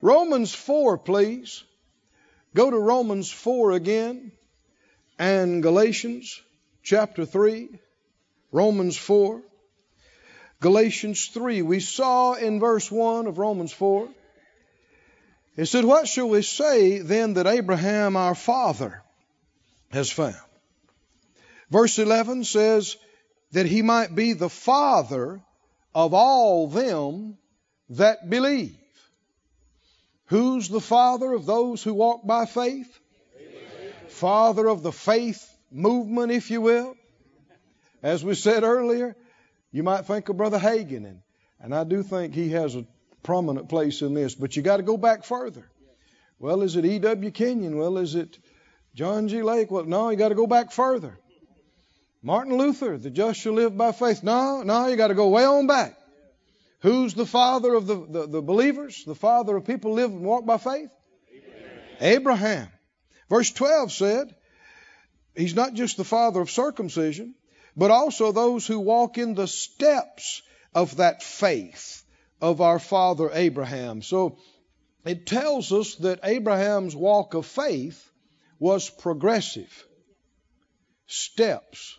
Romans 4, please. Go to Romans 4 again and Galatians chapter 3. Romans 4. Galatians 3. We saw in verse 1 of Romans 4. It said, What shall we say then that Abraham our father has found? Verse 11 says, That he might be the father of all them that believe. Who's the father of those who walk by faith? Father of the faith movement, if you will. As we said earlier, you might think of Brother Hagin, and, and I do think he has a prominent place in this, but you got to go back further. Well, is it E.W. Kenyon? Well, is it John G. Lake? Well, no, you got to go back further. Martin Luther, the just shall live by faith. No, no, you got to go way on back. Who's the father of the, the, the, believers? The father of people live and walk by faith? Abraham. Abraham. Verse 12 said, He's not just the father of circumcision, but also those who walk in the steps of that faith of our father Abraham. So it tells us that Abraham's walk of faith was progressive. Steps.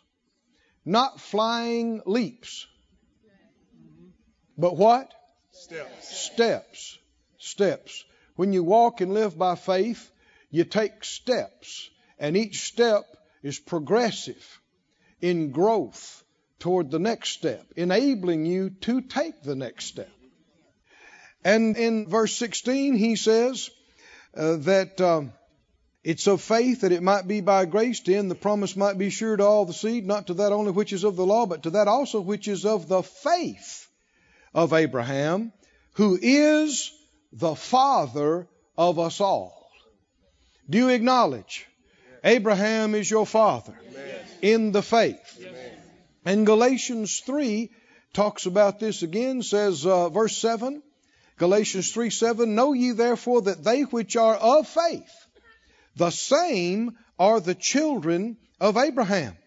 Not flying leaps. But what? Steps. Steps. Steps. When you walk and live by faith, you take steps. And each step is progressive in growth toward the next step, enabling you to take the next step. And in verse 16, he says uh, that um, it's of faith that it might be by grace to end the promise might be sure to all the seed, not to that only which is of the law, but to that also which is of the faith of Abraham, who is the father of us all. Do you acknowledge Abraham is your father in the faith? And Galatians 3 talks about this again, says, uh, verse 7, Galatians 3 7, Know ye therefore that they which are of faith, the same are the children of Abraham.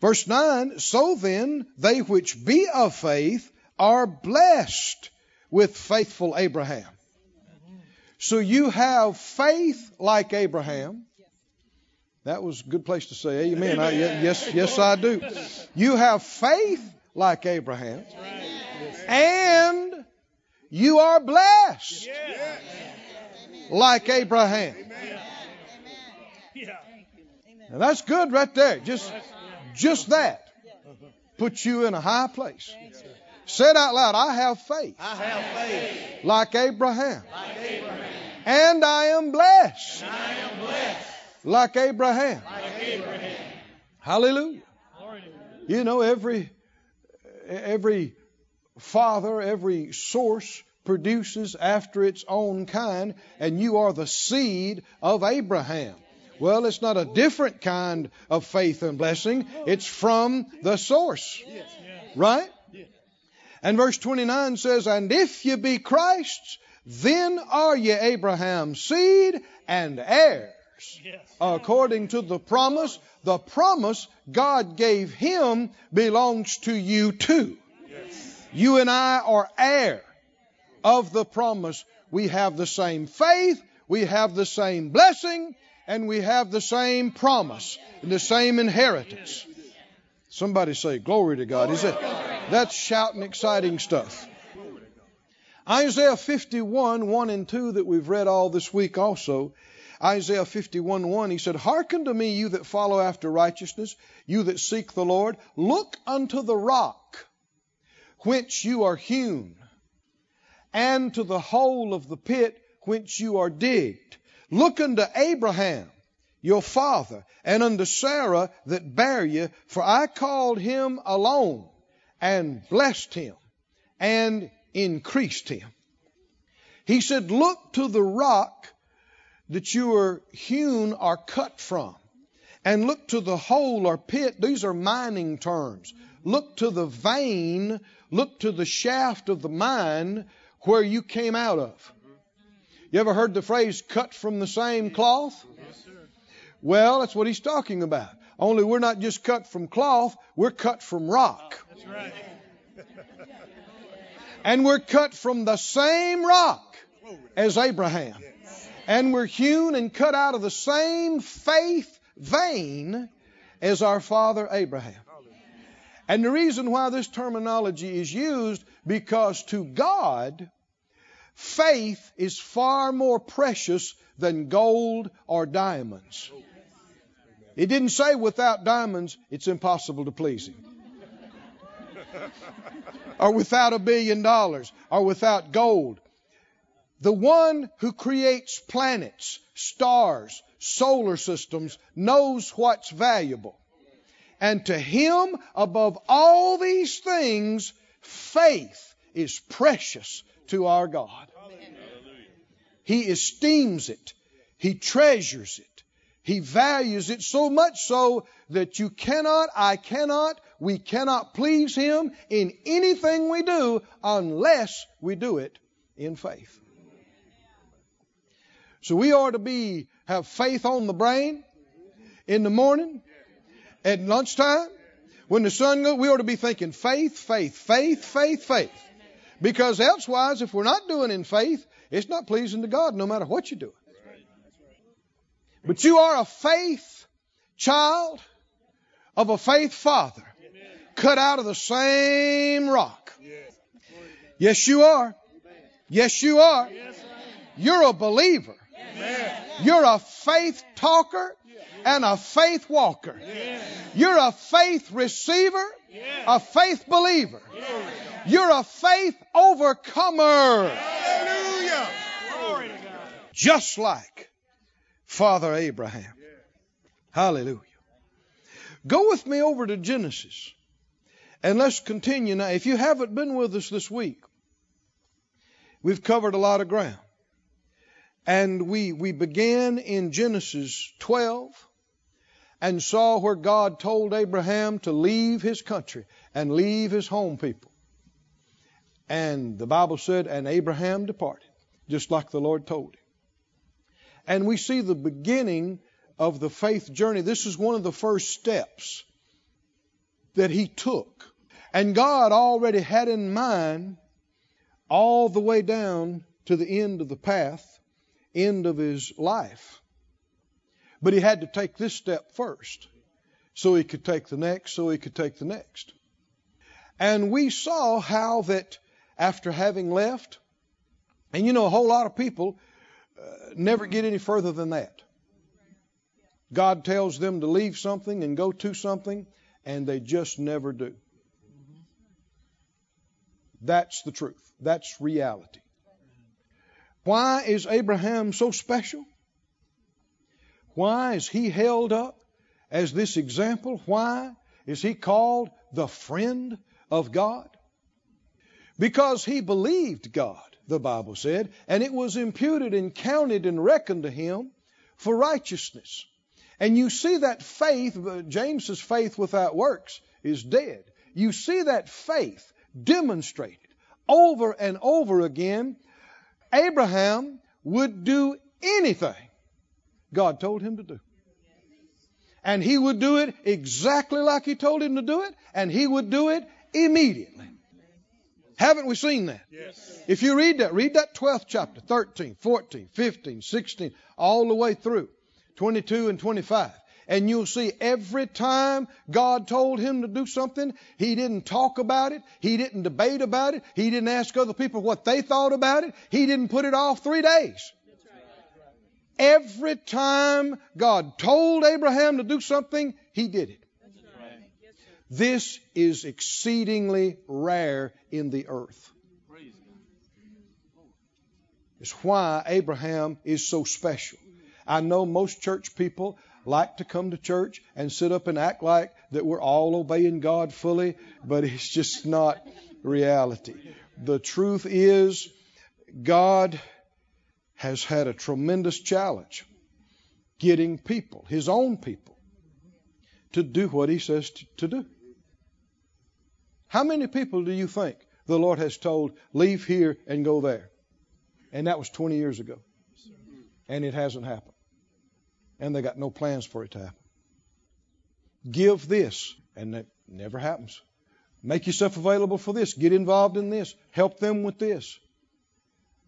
Verse 9, So then, they which be of faith are blessed with faithful Abraham. So you have faith like Abraham. That was a good place to say amen. I, yes, yes, I do. You have faith like Abraham. And you are blessed like Abraham. Now that's good right there. Just, just that puts you in a high place. Say it out loud. I have faith. I have faith. Like Abraham. Like Abraham. And I am blessed. I am blessed. Like Abraham. Like Abraham. Hallelujah. You know, every every father, every source produces after its own kind, and you are the seed of Abraham. Well, it's not a different kind of faith and blessing. It's from the source. Right? And verse 29 says, And if ye be Christ's, then are ye Abraham's seed and heirs. According to the promise, the promise God gave him belongs to you too. You and I are heir of the promise. We have the same faith, we have the same blessing, and we have the same promise and the same inheritance. Somebody say, Glory to God. Is it? That's shouting, exciting stuff. Isaiah 51, 1 and 2 that we've read all this week also. Isaiah 51, 1, he said, Hearken to me, you that follow after righteousness, you that seek the Lord. Look unto the rock whence you are hewn, and to the hole of the pit whence you are digged. Look unto Abraham, your father, and unto Sarah that bare you, for I called him alone and blessed him and increased him. He said, Look to the rock that you are hewn or cut from, and look to the hole or pit. These are mining terms. Look to the vein, look to the shaft of the mine where you came out of. You ever heard the phrase cut from the same cloth? Well, that's what he's talking about. Only we're not just cut from cloth, we're cut from rock. Oh, that's right. And we're cut from the same rock. as Abraham. And we're hewn and cut out of the same faith vein as our father Abraham. And the reason why this terminology is used because to God, faith is far more precious than gold or diamonds. It didn't say without diamonds, it's impossible to please Him. or without a billion dollars, or without gold. The one who creates planets, stars, solar systems knows what's valuable. And to him, above all these things, faith is precious to our God. He esteems it. He treasures it. He values it so much so that you cannot, I cannot, we cannot please Him in anything we do unless we do it in faith. So we ought to be, have faith on the brain in the morning at lunchtime, when the sun goes, we ought to be thinking faith, faith, faith, faith, faith. Because elsewise, if we're not doing in faith, it's not pleasing to God no matter what you do. But you are a faith child of a faith father cut out of the same rock. Yes, you are. Yes, you are. You're a believer. You're a faith talker and a faith walker. You're a faith receiver, a faith believer. You're a faith overcomer. Hallelujah. Just like Father Abraham. Hallelujah. Go with me over to Genesis and let's continue now. If you haven't been with us this week, we've covered a lot of ground. And we, we began in Genesis 12 and saw where God told Abraham to leave his country and leave his home people. And the Bible said, and Abraham departed, just like the Lord told him. And we see the beginning of the faith journey. This is one of the first steps that he took. And God already had in mind all the way down to the end of the path, end of his life. But he had to take this step first so he could take the next, so he could take the next. And we saw how that after having left, and you know, a whole lot of people Uh, never get any further than that. God tells them to leave something and go to something, and they just never do. That's the truth. That's reality. Why is Abraham so special? Why is he held up as this example? Why is he called the friend of God? Because he believed God, the Bible said, and it was imputed and counted and reckoned to him for righteousness. And you see that faith, uh, James's faith without works is dead. You see that faith demonstrated over and over again. Abraham would do anything God told him to do. And he would do it exactly like he told him to do it, and he would do it immediately. Haven't we seen that? Yes. If you read that, read that 12th chapter, 13, 14, 15, 16, all the way through, 22 and 25. And you'll see every time God told him to do something, he didn't talk about it. He didn't debate about it. He didn't ask other people what they thought about it. He didn't put it off three days. Every time God told Abraham to do something, he did it. This is exceedingly rare in the earth. It's why Abraham is so special. I know most church people like to come to church and sit up and act like that we're all obeying God fully, but it's just not reality. The truth is, God has had a tremendous challenge getting people, his own people, to do what he says to, to do. How many people do you think the Lord has told, leave here and go there? And that was 20 years ago. And it hasn't happened. And they got no plans for it to happen. Give this, and that never happens. Make yourself available for this. Get involved in this. Help them with this.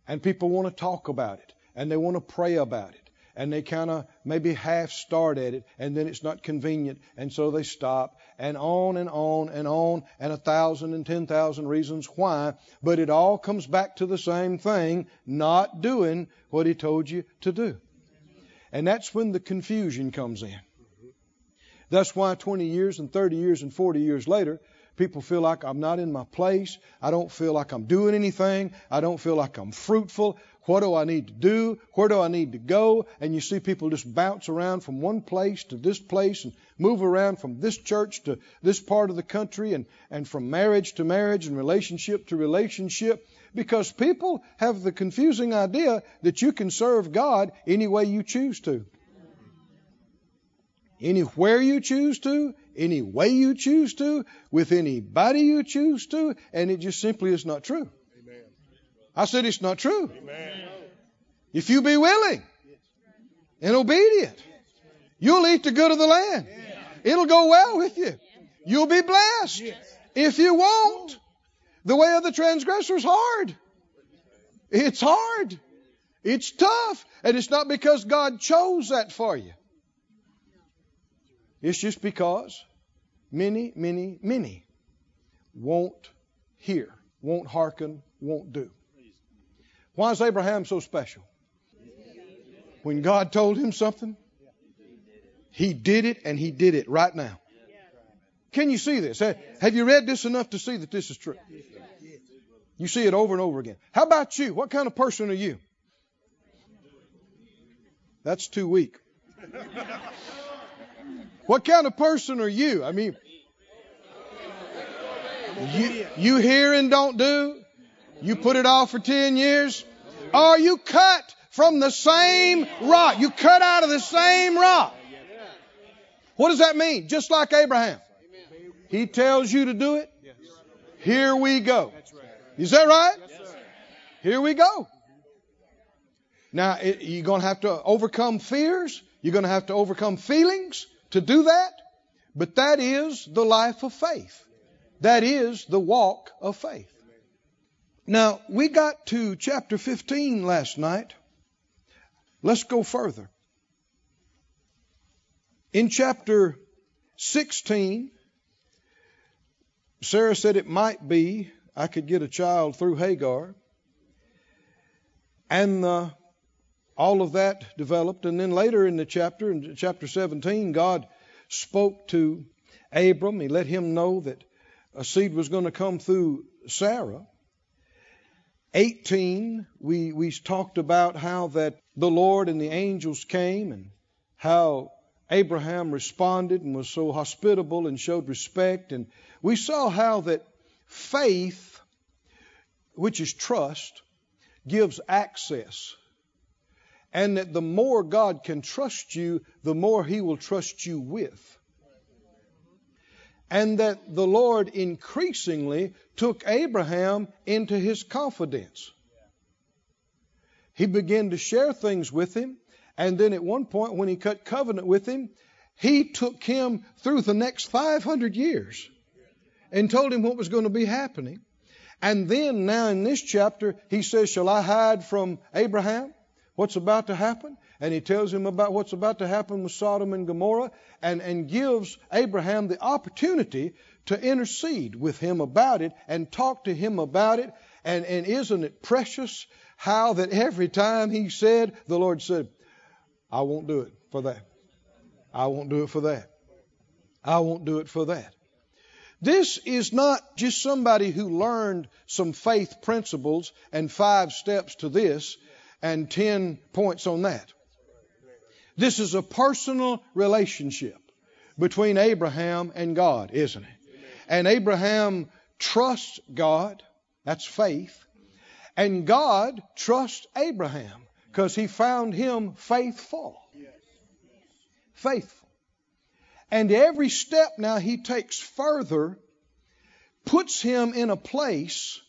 And people want to talk about it and they want to pray about it and they kind of maybe half start at it and then it's not convenient and so they stop and on and on and on and a thousand and ten thousand reasons why but it all comes back to the same thing not doing what he told you to do and that's when the confusion comes in that's why 20 years and 30 years and 40 years later People feel like I'm not in my place. I don't feel like I'm doing anything. I don't feel like I'm fruitful. What do I need to do? Where do I need to go? And you see people just bounce around from one place to this place and move around from this church to this part of the country and, and from marriage to marriage and relationship to relationship because people have the confusing idea that you can serve God any way you choose to. Anywhere you choose to, any way you choose to, with anybody you choose to, and it just simply is not true. I said it's not true. Amen. If you be willing and obedient, you'll eat the good of the land. It'll go well with you. You'll be blessed. If you won't, the way of the transgressor is hard. It's hard. It's tough. And it's not because God chose that for you. It's just because many, many, many won't hear, won't hearken, won't do. Why is Abraham so special? When God told him something, he did it and he did it right now. Can you see this? Have you read this enough to see that this is true? You see it over and over again. How about you? What kind of person are you? That's too weak. What kind of person are you? I mean, you, you hear and don't do. You put it off for 10 years. Are you cut from the same rock? You cut out of the same rock. What does that mean? Just like Abraham. He tells you to do it. Here we go. Is that right? Here we go. Now, you're going to have to overcome fears. You're going to have to overcome feelings to do that, but that is the life of faith. That is the walk of faith. Now, we got to chapter 15 last night. Let's go further. In chapter 16, Sarah said it might be I could get a child through Hagar. And uh, all of that developed. And then later in the chapter, in chapter 17, God spoke to Abram. He let him know that a seed was going to come through Sarah. 18, we, we talked about how that the Lord and the angels came and how Abraham responded and was so hospitable and showed respect. And we saw how that faith, which is trust, gives access and that the more God can trust you, the more He will trust you with. And that the Lord increasingly took Abraham into His confidence. He began to share things with him, and then at one point, when he cut covenant with him, he took him through the next 500 years and told him what was going to be happening. And then, now in this chapter, he says, Shall I hide from Abraham? What's about to happen, and he tells him about what's about to happen with Sodom and Gomorrah, and, and gives Abraham the opportunity to intercede with him about it and talk to him about it. And, and isn't it precious how that every time he said, the Lord said, I won't do it for that. I won't do it for that. I won't do it for that. This is not just somebody who learned some faith principles and five steps to this and 10 points on that. This is a personal relationship between Abraham and God, isn't it? And Abraham trusts God. That's faith. And God trusts Abraham because he found him faithful. Faithful. And every step now he takes further puts him in a place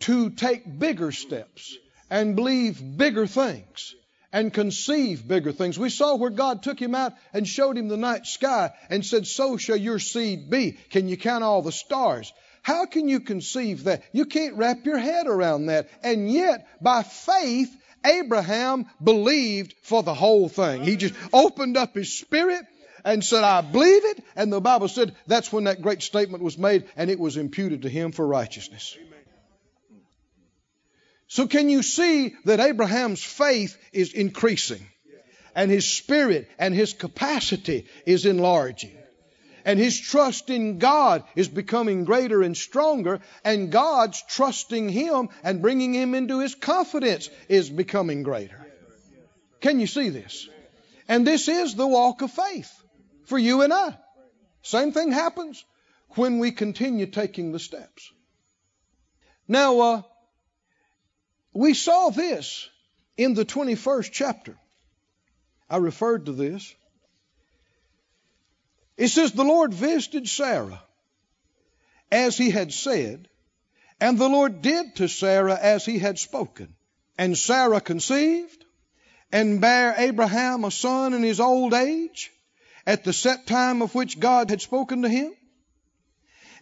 to take bigger steps and believe bigger things and conceive bigger things. We saw where God took him out and showed him the night sky and said, So shall your seed be. Can you count all the stars? How can you conceive that? You can't wrap your head around that. And yet, by faith, Abraham believed for the whole thing. He just opened up his spirit and said, I believe it. And the Bible said that's when that great statement was made and it was imputed to him for righteousness. So, can you see that Abraham's faith is increasing and his spirit and his capacity is enlarging? And his trust in God is becoming greater and stronger, and God's trusting him and bringing him into his confidence is becoming greater. Can you see this? And this is the walk of faith for you and I. Same thing happens when we continue taking the steps. Now, uh, we saw this in the 21st chapter. I referred to this. It says, The Lord visited Sarah as he had said, and the Lord did to Sarah as he had spoken. And Sarah conceived and bare Abraham a son in his old age, at the set time of which God had spoken to him.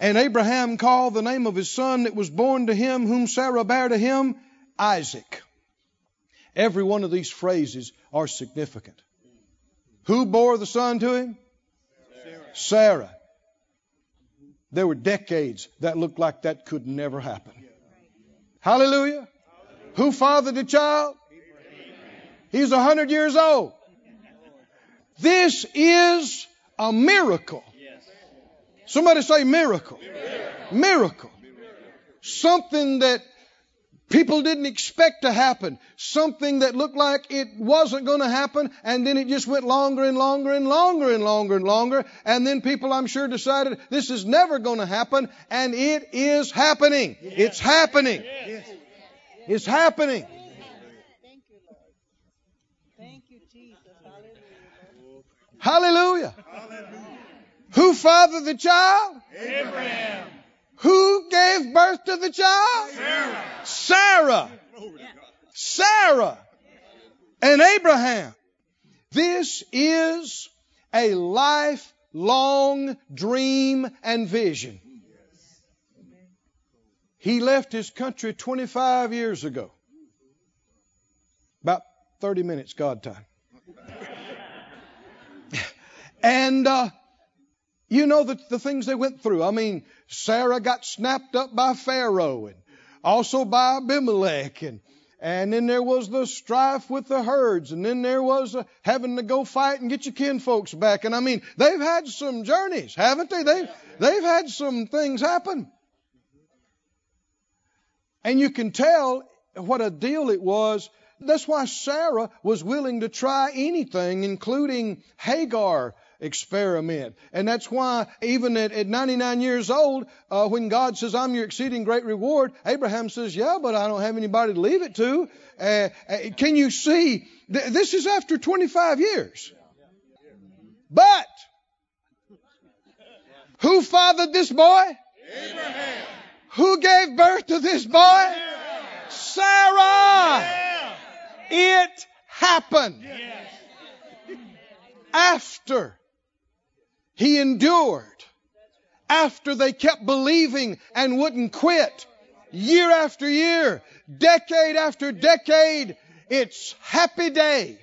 And Abraham called the name of his son that was born to him, whom Sarah bare to him, Isaac. Every one of these phrases are significant. Who bore the son to him? Sarah. There were decades that looked like that could never happen. Hallelujah. Who fathered the child? He's a hundred years old. This is a miracle. Somebody say miracle. Miracle. Something that people didn't expect to happen. Something that looked like it wasn't going to happen, and then it just went longer and longer and longer and longer and longer. And then people, I'm sure, decided this is never going to happen, and it is happening. It's happening. It's happening. Thank you, Lord. Thank you, Jesus. Hallelujah. Hallelujah. Who fathered the child? Abraham. Who gave birth to the child? Sarah. Sarah. Sarah and Abraham. This is a lifelong dream and vision. He left his country 25 years ago. About 30 minutes God time. and uh, you know the, the things they went through. I mean, Sarah got snapped up by Pharaoh and also by Abimelech and and then there was the strife with the herds, and then there was uh, having to go fight and get your kinfolks back. And I mean, they've had some journeys, haven't they? They've, they've had some things happen. And you can tell what a deal it was. That's why Sarah was willing to try anything, including Hagar experiment. And that's why even at, at 99 years old, uh, when God says, I'm your exceeding great reward, Abraham says, yeah, but I don't have anybody to leave it to. Uh, uh, can you see? Th- this is after 25 years. But who fathered this boy? Abraham. Who gave birth to this boy? Sarah. It happened Yes. after he endured, after they kept believing and wouldn't quit, year after year, decade after decade, it's happy day.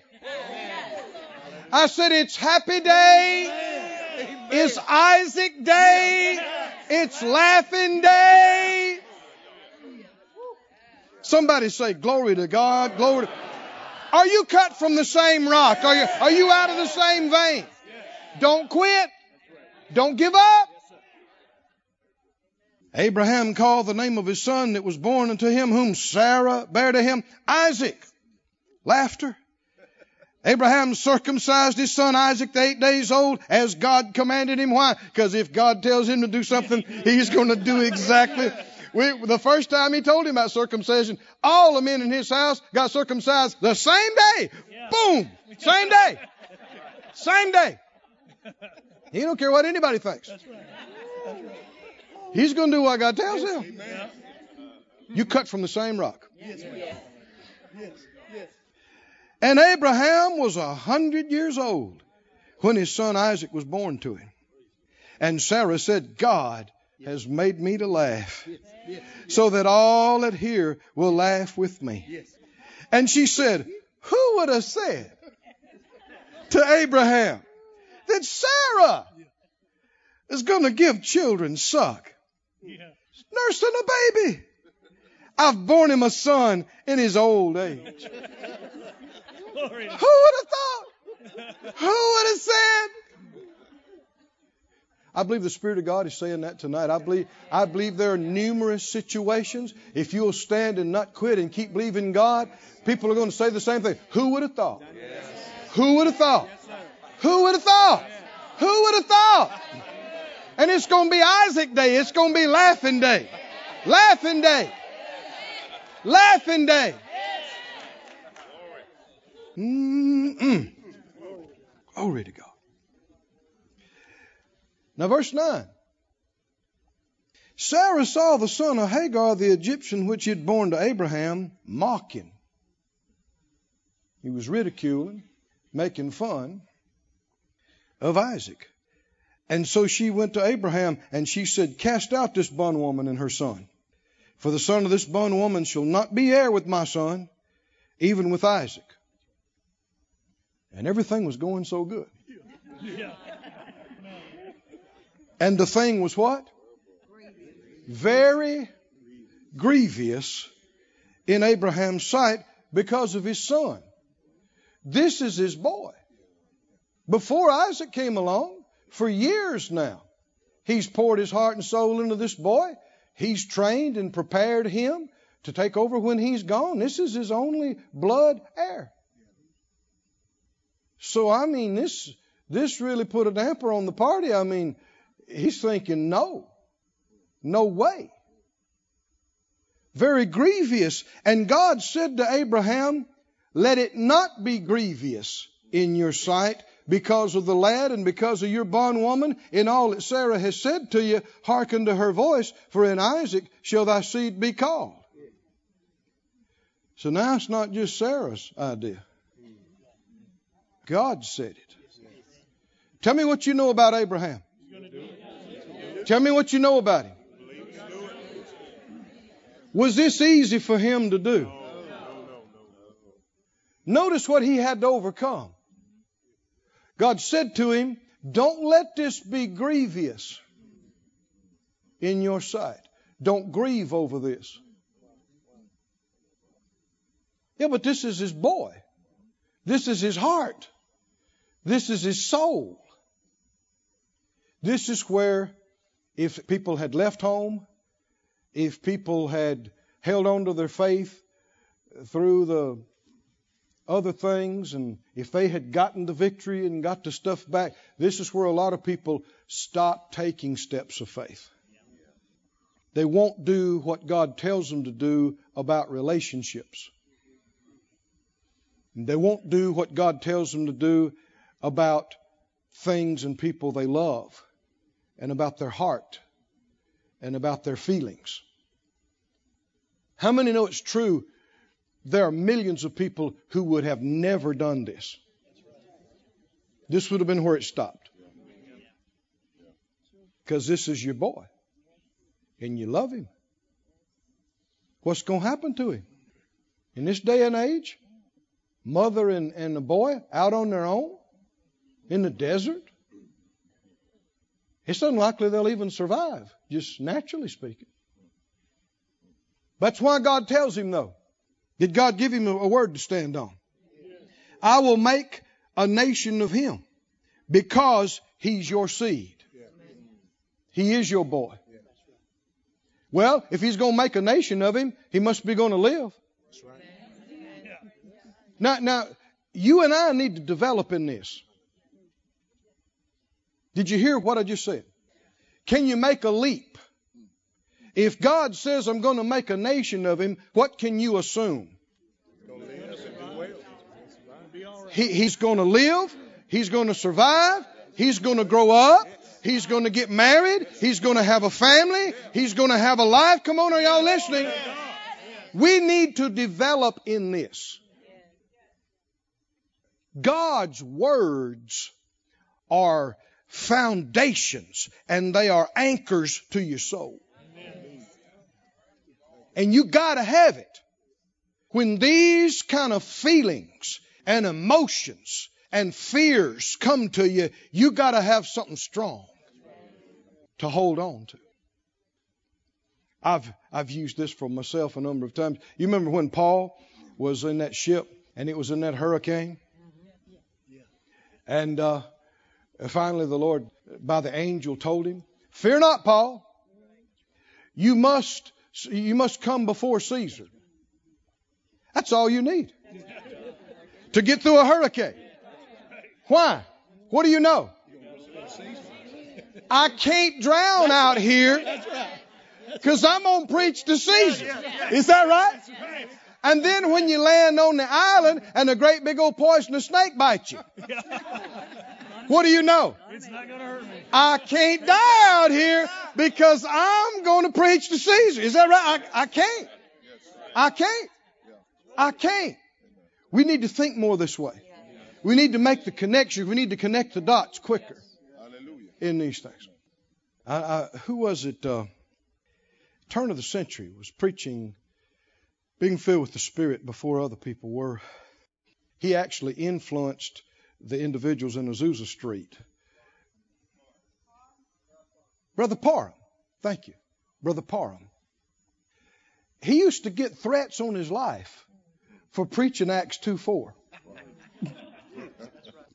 I said it's happy day. It's Isaac day. It's laughing day. Somebody say glory to God, glory to Are you cut from the same rock? Are you, are you out of the same vein? Don't quit. Don't give up. Abraham called the name of his son that was born unto him, whom Sarah bare to him, Isaac. Laughter. Abraham circumcised his son Isaac the eight days old as God commanded him. Why? Because if God tells him to do something, he's going to do exactly. We, the first time he told him about circumcision, all the men in his house got circumcised the same day. Boom! Same day. Same day. He don't care what anybody thinks. He's going to do what God tells him. You cut from the same rock. Yes. yes. And Abraham was a hundred years old when his son Isaac was born to him. And Sarah said, God has made me to laugh, so that all that hear will laugh with me. And she said, Who would have said to Abraham that Sarah is going to give children suck? Nursing a baby. I've borne him a son in his old age. Who would have thought? Who would have said? I believe the Spirit of God is saying that tonight. I believe, I believe there are numerous situations. If you'll stand and not quit and keep believing God, people are going to say the same thing. Who would have thought? Yes. Who would have thought? Who would have thought? Who would have thought? And it's going to be Isaac Day. It's going to be laughing day. Laughing day. Laughing day. Mm-mm. Glory to God. Now, verse 9. Sarah saw the son of Hagar the Egyptian, which he had borne to Abraham, mocking. He was ridiculing, making fun of Isaac. And so she went to Abraham and she said, Cast out this bondwoman and her son. For the son of this bondwoman shall not be heir with my son, even with Isaac. And everything was going so good. And the thing was what? Very grievous in Abraham's sight because of his son. This is his boy. Before Isaac came along, for years now, he's poured his heart and soul into this boy. He's trained and prepared him to take over when he's gone. This is his only blood heir. So I mean, this this really put a damper on the party. I mean, he's thinking, no, no way. Very grievous. And God said to Abraham, let it not be grievous in your sight because of the lad and because of your bondwoman in all that Sarah has said to you, hearken to her voice, for in Isaac shall thy seed be called. So now it's not just Sarah's idea. God said it. Tell me what you know about Abraham. Tell me what you know about him. Was this easy for him to do? Notice what he had to overcome. God said to him, Don't let this be grievous in your sight. Don't grieve over this. Yeah, but this is his boy. This is his heart. This is his soul. This is where, if people had left home, if people had held on to their faith through the other things, and if they had gotten the victory and got the stuff back, this is where a lot of people stop taking steps of faith. They won't do what God tells them to do about relationships. They won't do what God tells them to do about things and people they love and about their heart and about their feelings. How many know it's true? There are millions of people who would have never done this. This would have been where it stopped. Because this is your boy. And you love him. What's going to happen to him? In this day and age, mother and, and the boy out on their own in the desert, it's unlikely they'll even survive, just naturally speaking. That's why God tells him, though. Did God give him a word to stand on? I will make a nation of him because he's your seed. He is your boy. Well, if he's going to make a nation of him, he must be going to live. Now, now, you and I need to develop in this. Did you hear what I just said? Can you make a leap? If God says, I'm going to make a nation of him, what can you assume? He, he's going to live. He's going to survive. He's going to grow up. He's going to get married. He's going to have a family. He's going to have a life. Come on, are y'all listening? We need to develop in this. God's words are foundations and they are anchors to your soul. And you gotta have it. When these kind of feelings and emotions and fears come to you, you gotta have something strong to hold on to. I've, I've used this for myself a number of times. You remember when Paul was in that ship and it was in that hurricane? And uh, finally, the Lord, by the angel, told him, "Fear not, Paul. You must you must come before Caesar. That's all you need to get through a hurricane. Why? What do you know? I can't drown out here because I'm going to preach to Caesar. Is that right? And then when you land on the island and a great big old poisonous snake bites you, what do you know? It's not going to hurt me. I can't die out here because I'm going to preach to Caesar. Is that right? I, I can't. I can't. I can't. We need to think more this way. We need to make the connections. We need to connect the dots quicker in these things. I, I, who was it? Uh, turn of the century was preaching being filled with the Spirit before other people were. He actually influenced the individuals in Azusa Street. Brother Parham, thank you. Brother Parham. He used to get threats on his life for preaching Acts 2 4.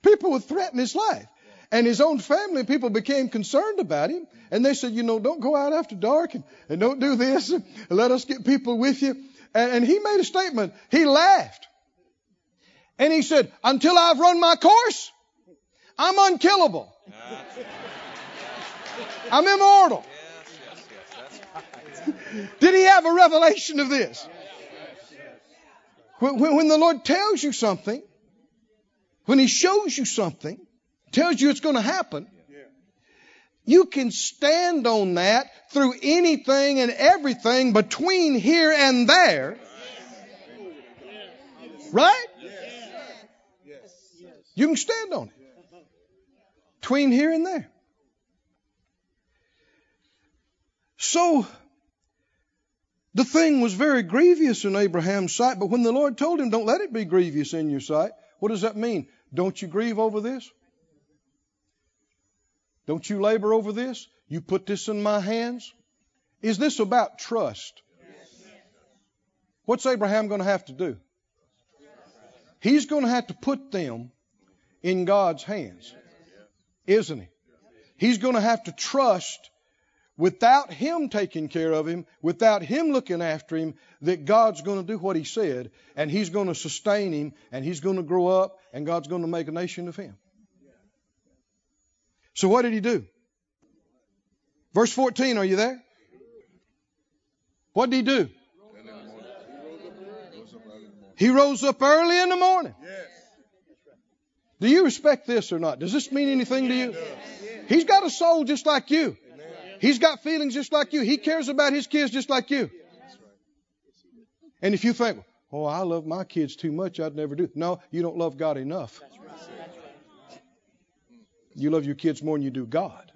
people would threaten his life. And his own family people became concerned about him. And they said, you know, don't go out after dark and, and don't do this and let us get people with you. And, and he made a statement. He laughed. And he said, until I've run my course, I'm unkillable. I'm immortal. Did he have a revelation of this? When, the Lord tells you something, when he shows you something, tells you it's going to happen, you can stand on that through anything and everything between here and there. Right? You can stand on it. Between here and there. So, the thing was very grievous in Abraham's sight, but when the Lord told him, Don't let it be grievous in your sight, what does that mean? Don't you grieve over this? Don't you labor over this? You put this in my hands? Is this about trust? What's Abraham going to have to do? He's going to have to put them in God's hands, isn't he? He's going to have to trust without him taking care of him, without him looking after him, that God's going to do what he said, and he's going to sustain him, and he's going to grow up, and God's going to make a nation of him. So what did he do? Verse 14, are you there? What did he do? He rose up early in the morning. Do you respect this or not? Does this mean anything to you? He's got a soul just like you. He's got feelings just like you. He cares about his kids just like you. And if you think, oh, I love my kids too much, I'd never do. No, you don't love God enough. You love your kids more than you do God.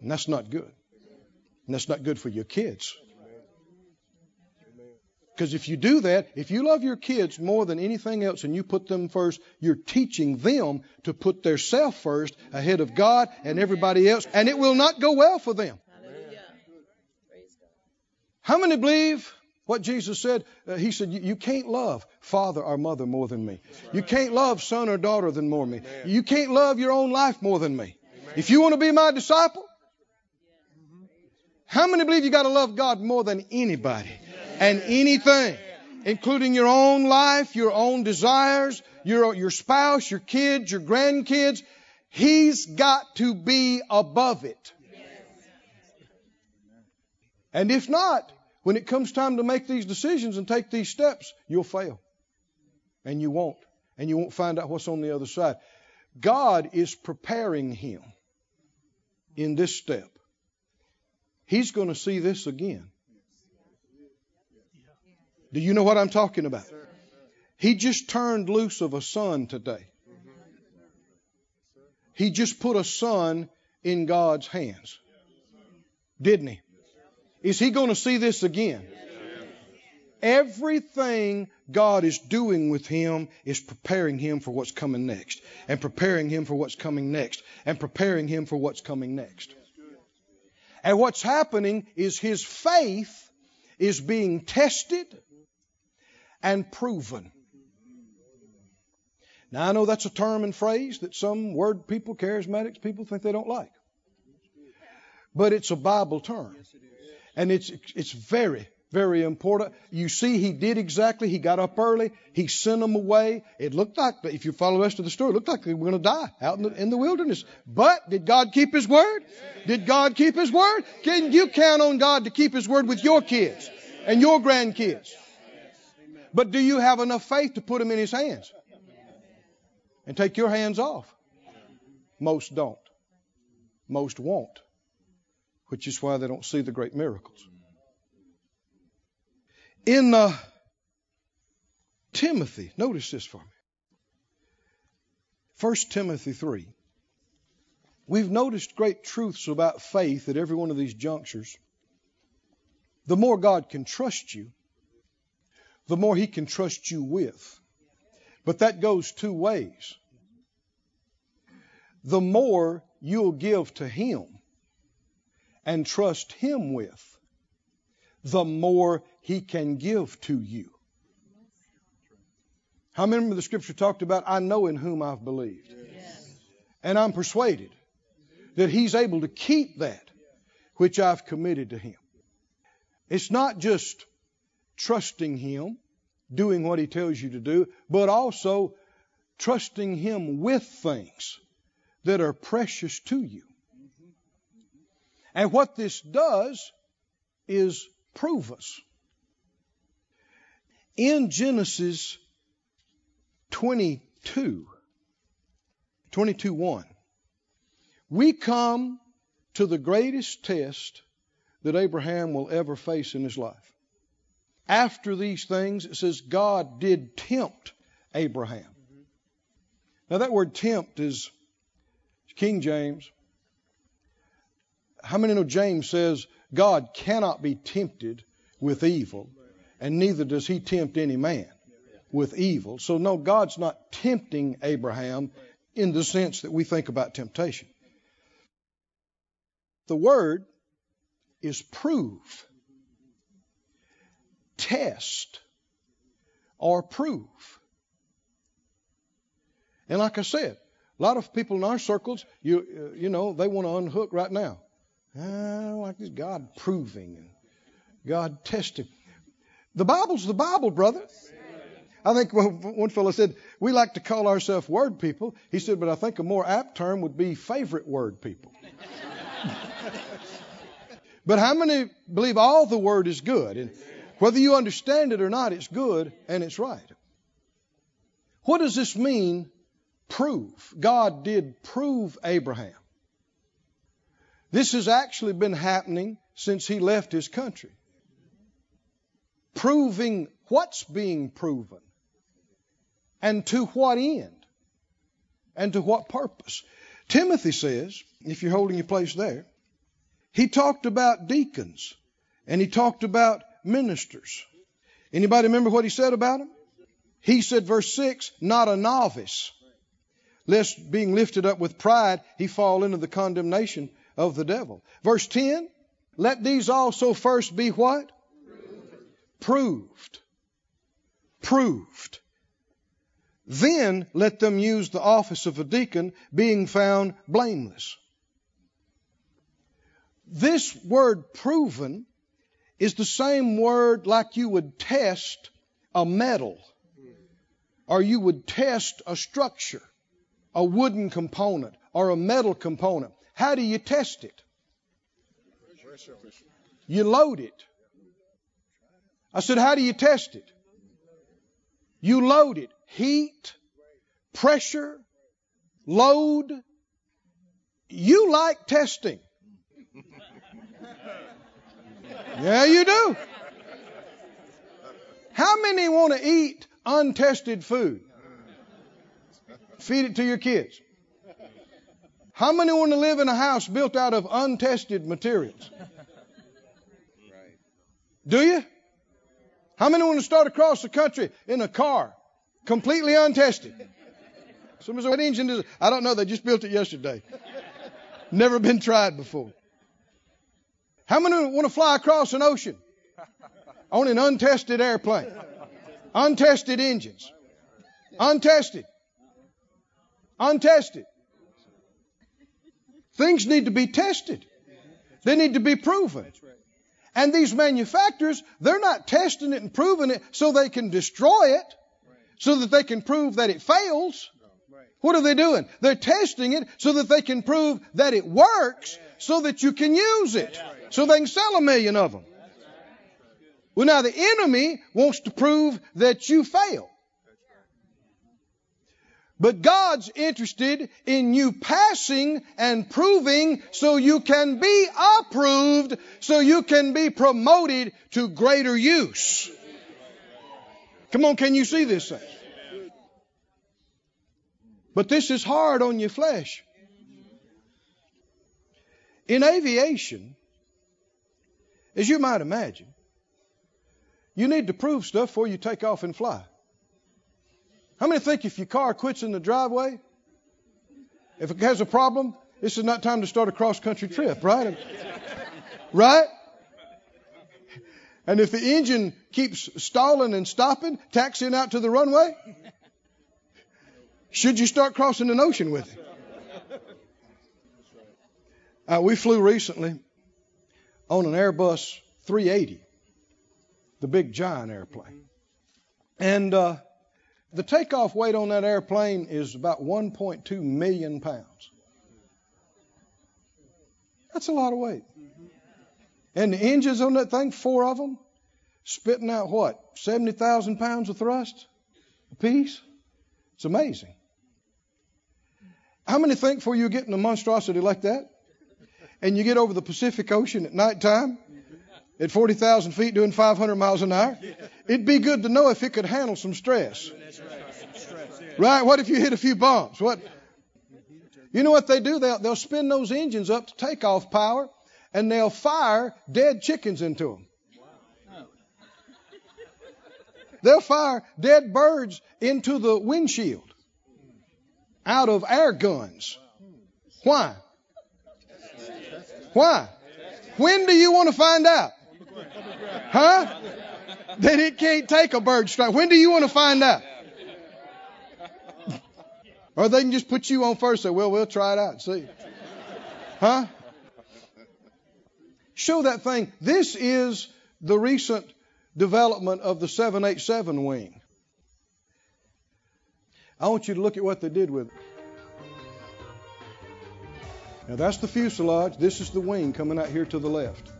And that's not good. And that's not good for your kids. Because if you do that, if you love your kids more than anything else and you put them first, you're teaching them to put their self first ahead of God and everybody else, and it will not go well for them. How many believe what Jesus said? Uh, he said, You can't love father or mother more than me. You can't love son or daughter than more than me. You can't love your own life more than me. If you want to be my disciple, how many believe you got to love God more than anybody? And anything, including your own life, your own desires, your, your spouse, your kids, your grandkids. He's got to be above it. And if not, when it comes time to make these decisions and take these steps, you'll fail. And you won't. And you won't find out what's on the other side. God is preparing him in this step. He's going to see this again. Do you know what I'm talking about? He just turned loose of a son today. he just put a son in God's hands. Didn't he? Is he going to see this again? Everything God is doing with him is preparing him for what's coming next, and preparing him for what's coming next, and preparing him for what's coming next. And what's happening is his faith is being tested and proven. Now, I know that's a term and phrase that some word people, charismatics people, think they don't like. But it's a Bible term. And it's, it's very, very important. You see, he did exactly. He got up early. He sent them away. It looked like, if you follow the rest of the story, it looked like they were going to die out in the, in the wilderness. But did God keep his word? Did God keep his word? Can you count on God to keep his word with your kids and your grandkids? But do you have enough faith to put them in his hands? and take your hands off. Most don't. Most won't, which is why they don't see the great miracles. In uh, Timothy, notice this for me. 1 Timothy 3. We've noticed great truths about faith at every one of these junctures. The more God can trust you, the more He can trust you with. But that goes two ways. The more you'll give to Him and trust Him with, the more He can give to you. How many of the scripture talked about, I know in whom I've believed? Yes. And I'm persuaded that He's able to keep that which I've committed to Him. It's not just trusting Him doing what he tells you to do, but also trusting him with things that are precious to you. And what this does is prove us. In Genesis 22, 22 1, we come to the greatest test that Abraham will ever face in his life after these things, it says God did tempt Abraham. Now, that word tempt is King James. How many know James says God cannot be tempted with evil, and neither does he tempt any man with evil? So, no, God's not tempting Abraham in the sense that we think about temptation. The word is prove test or prove. And like I said, a lot of people in our circles, you uh, you know, they want to unhook right now. I like this God proving God testing. The Bible's the Bible, brother. I think one fellow said we like to call ourselves word people. He said, but I think a more apt term would be favorite word people. but how many believe all the word is good? And whether you understand it or not, it's good and it's right. What does this mean? Prove. God did prove Abraham. This has actually been happening since he left his country. Proving what's being proven and to what end and to what purpose. Timothy says, if you're holding your place there, he talked about deacons and he talked about ministers. Anybody remember what he said about them? He said, verse 6, not a novice, lest being lifted up with pride he fall into the condemnation of the devil. Verse 10, let these also first be what? Proved. Proved. Then let them use the office of a deacon, being found blameless. This word proven is the same word like you would test a metal or you would test a structure, a wooden component or a metal component. How do you test it? You load it. I said, How do you test it? You load it. Heat, pressure, load. You like testing. Yeah, you do. How many want to eat untested food? Feed it to your kids. How many want to live in a house built out of untested materials? Do you? How many want to start across the country in a car, completely untested? Somebody said, what engine is it? I don't know. They just built it yesterday. Never been tried before. How many want to fly across an ocean on an untested airplane? Untested engines. Untested. Untested. Things need to be tested. They need to be proven. And these manufacturers, they're not testing it and proving it so they can destroy it, so that they can prove that it fails. What are they doing? They're testing it so that they can prove that it works so that you can use it. So they can sell a million of them. Well, now the enemy wants to prove that you fail. But God's interested in you passing and proving so you can be approved, so you can be promoted to greater use. Come on, can you see this? But this is hard on your flesh. In aviation, as you might imagine, you need to prove stuff before you take off and fly. How many think if your car quits in the driveway, if it has a problem, this is not time to start a cross country trip, right? Right? And if the engine keeps stalling and stopping, taxiing out to the runway, should you start crossing an ocean with it? Uh, we flew recently on an Airbus 380, the big giant airplane. And uh, the takeoff weight on that airplane is about 1.2 million pounds. That's a lot of weight. And the engines on that thing, four of them, spitting out what? 70,000 pounds of thrust a piece? It's amazing. How many think for you getting a monstrosity like that, and you get over the Pacific Ocean at nighttime at 40,000 feet doing 500 miles an hour, it'd be good to know if it could handle some stress. Right? What if you hit a few bumps? What? You know what they do? They'll, they'll spin those engines up to takeoff power and they'll fire dead chickens into them. They'll fire dead birds into the windshield out of air guns. Why? Why? When do you want to find out? Huh? That it can't take a bird strike. When do you want to find out? Or they can just put you on first and say, well, we'll try it out and see. Huh? Show that thing. This is the recent development of the 787 wing. I want you to look at what they did with it. Now that's the fuselage. This is the wing coming out here to the left.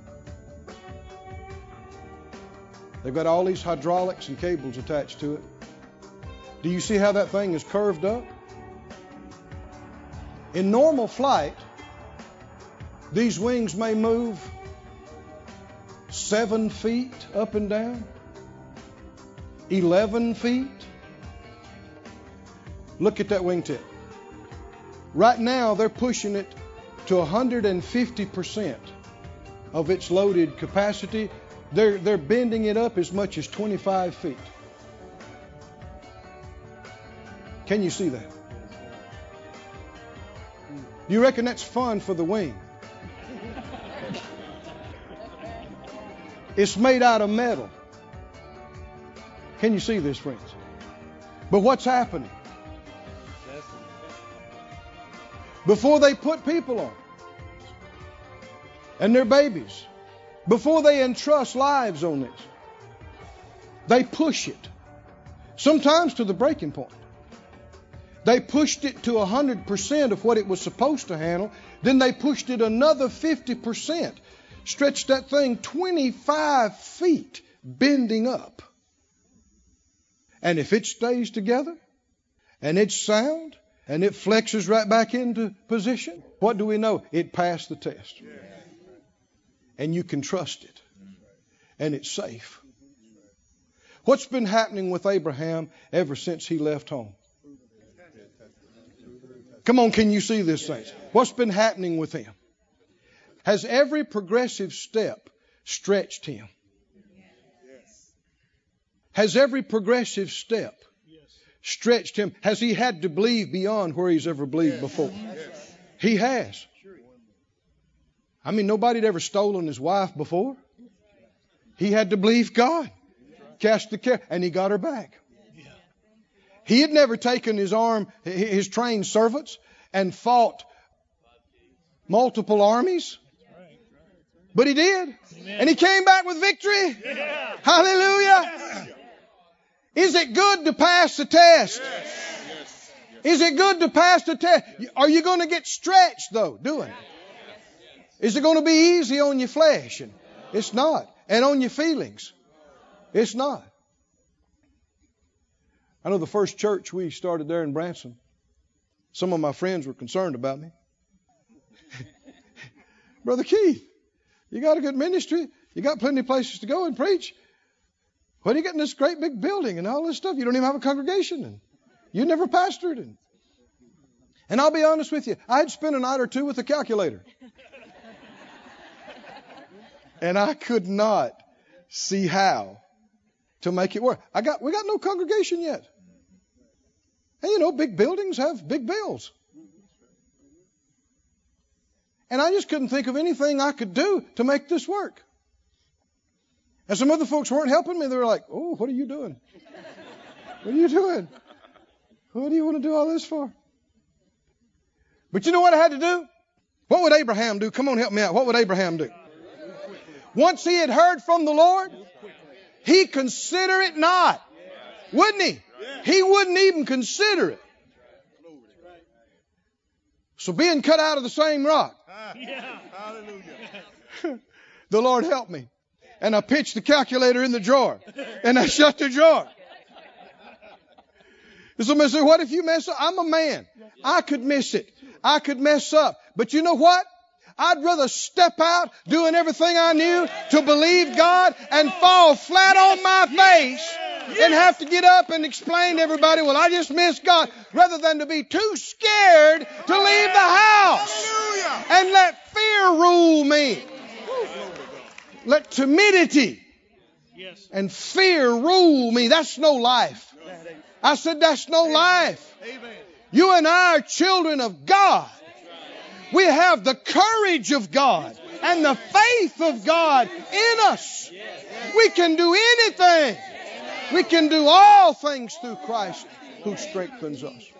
They've got all these hydraulics and cables attached to it. Do you see how that thing is curved up? In normal flight, these wings may move seven feet up and down, 11 feet. Look at that wingtip. Right now, they're pushing it to 150% of its loaded capacity. They're, they're bending it up as much as 25 feet. Can you see that? Do you reckon that's fun for the wing? It's made out of metal. Can you see this, friends? But what's happening? Before they put people on and their babies, before they entrust lives on this, they push it, sometimes to the breaking point. They pushed it to 100% of what it was supposed to handle. Then they pushed it another 50%. Stretched that thing 25 feet, bending up. And if it stays together, and it's sound, and it flexes right back into position, what do we know? It passed the test. And you can trust it. And it's safe. What's been happening with Abraham ever since he left home? Come on, can you see this, saints? What's been happening with him? Has every progressive step stretched him? Has every progressive step stretched him? Has he had to believe beyond where he's ever believed before? He has. I mean, nobody had ever stolen his wife before. He had to believe God, cast the care, and he got her back. He had never taken his arm, his trained servants, and fought multiple armies. But he did. And he came back with victory. Hallelujah. Is it good to pass the test? Yes. Is it good to pass the test? Are you going to get stretched though doing it? Is it going to be easy on your flesh? And it's not. And on your feelings? It's not. I know the first church we started there in Branson, some of my friends were concerned about me. Brother Keith, you got a good ministry. You got plenty of places to go and preach. What are you getting this great big building and all this stuff? You don't even have a congregation and you never pastored and and I'll be honest with you, I'd spent a night or two with a calculator. and I could not see how to make it work. I got we got no congregation yet. And you know, big buildings have big bills. And I just couldn't think of anything I could do to make this work. And some other folks weren't helping me. They were like, Oh, what are you doing? What are you doing? What do you want to do all this for? But you know what I had to do? What would Abraham do? Come on, help me out. What would Abraham do? Once he had heard from the Lord, he consider it not. Wouldn't he? He wouldn't even consider it. So being cut out of the same rock. the Lord help me. And I pitched the calculator in the drawer. And I shut the drawer. And somebody said, what if you mess up? I'm a man. I could miss it. I could mess up. But you know what? I'd rather step out doing everything I knew to believe God and fall flat on my face and have to get up and explain to everybody, well, I just missed God, rather than to be too scared to leave the house and let fear rule me. Let timidity and fear rule me. That's no life. I said, that's no life. You and I are children of God. We have the courage of God and the faith of God in us. We can do anything. We can do all things through Christ who strengthens us.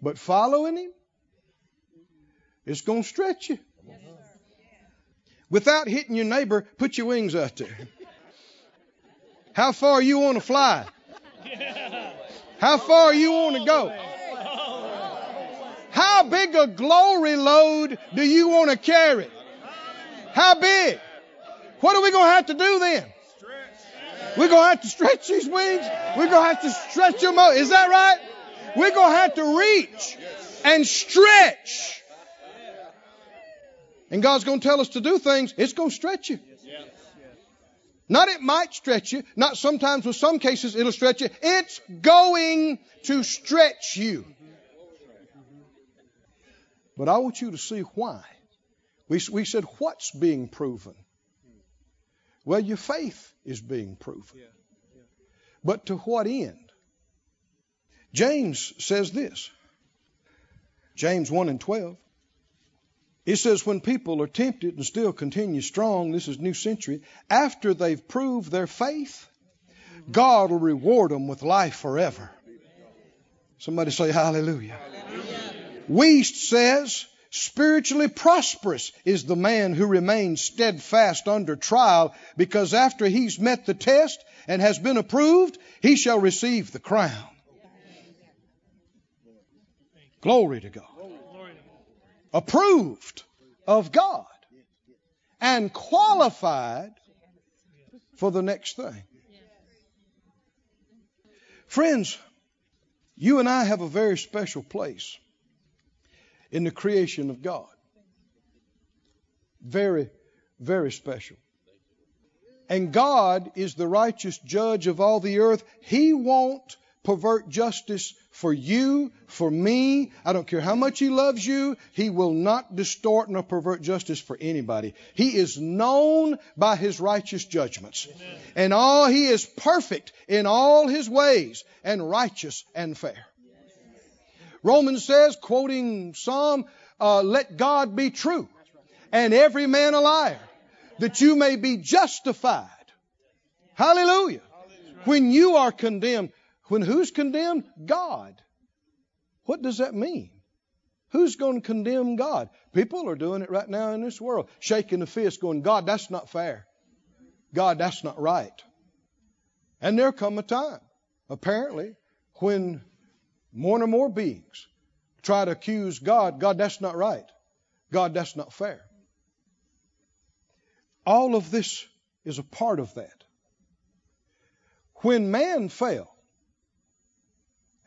But following Him, it's going to stretch you. Without hitting your neighbor, put your wings out there. How far you want to fly? How far you want to go? How big a glory load do you want to carry? How big? What are we going to have to do then? We're going to have to stretch these wings. We're going to have to stretch them out. Is that right? We're going to have to reach and stretch. And God's going to tell us to do things. It's going to stretch you. Not it might stretch you. Not sometimes with some cases it'll stretch you. It's going to stretch you. But I want you to see why. We, we said, what's being proven? Well, your faith is being proven. But to what end? James says this James 1 and 12. It says, when people are tempted and still continue strong, this is New Century, after they've proved their faith, God will reward them with life forever. Somebody say hallelujah. hallelujah. Wuest says, spiritually prosperous is the man who remains steadfast under trial, because after he's met the test and has been approved, he shall receive the crown. Glory to God approved of God and qualified for the next thing. Friends, you and I have a very special place in the creation of God. Very, very special. And God is the righteous judge of all the earth. He won't pervert justice for you, for me. I don't care how much He loves you. He will not distort nor pervert justice for anybody. He is known by His righteous judgments. And all He is perfect in all His ways and righteous and fair. Romans says, quoting Psalm, uh, let God be true and every man a liar, that you may be justified. Hallelujah. When you are condemned, when who's condemned? God. What does that mean? Who's going to condemn God? People are doing it right now in this world, shaking the fist, going, God, that's not fair. God, that's not right. And there come a time, apparently, when more and more beings try to accuse God, God, that's not right. God, that's not fair. All of this is a part of that. When man fell,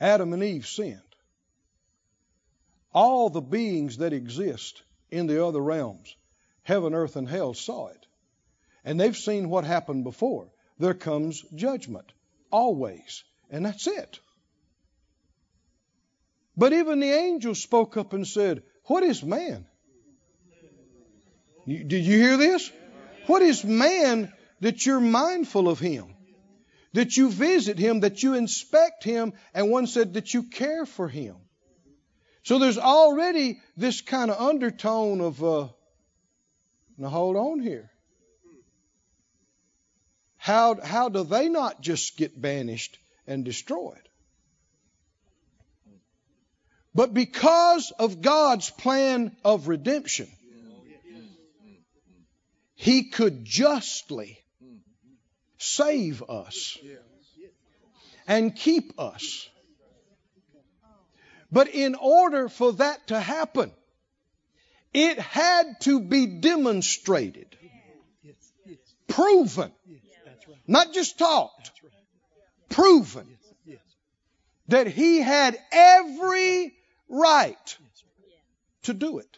Adam and Eve sinned. All the beings that exist in the other realms, heaven, earth, and hell, saw it. And they've seen what happened before. There comes judgment, always. And that's it. But even the angels spoke up and said, What is man? did you hear this? What is man that you're mindful of him? That you visit him, that you inspect him, and one said that you care for him. So there's already this kind of undertone of, uh, now hold on here. How, how do they not just get banished and destroyed? But because of God's plan of redemption, He could justly save us. And keep us. But in order for that to happen, it had to be demonstrated, proven, not just taught, proven. That he had every right to do it.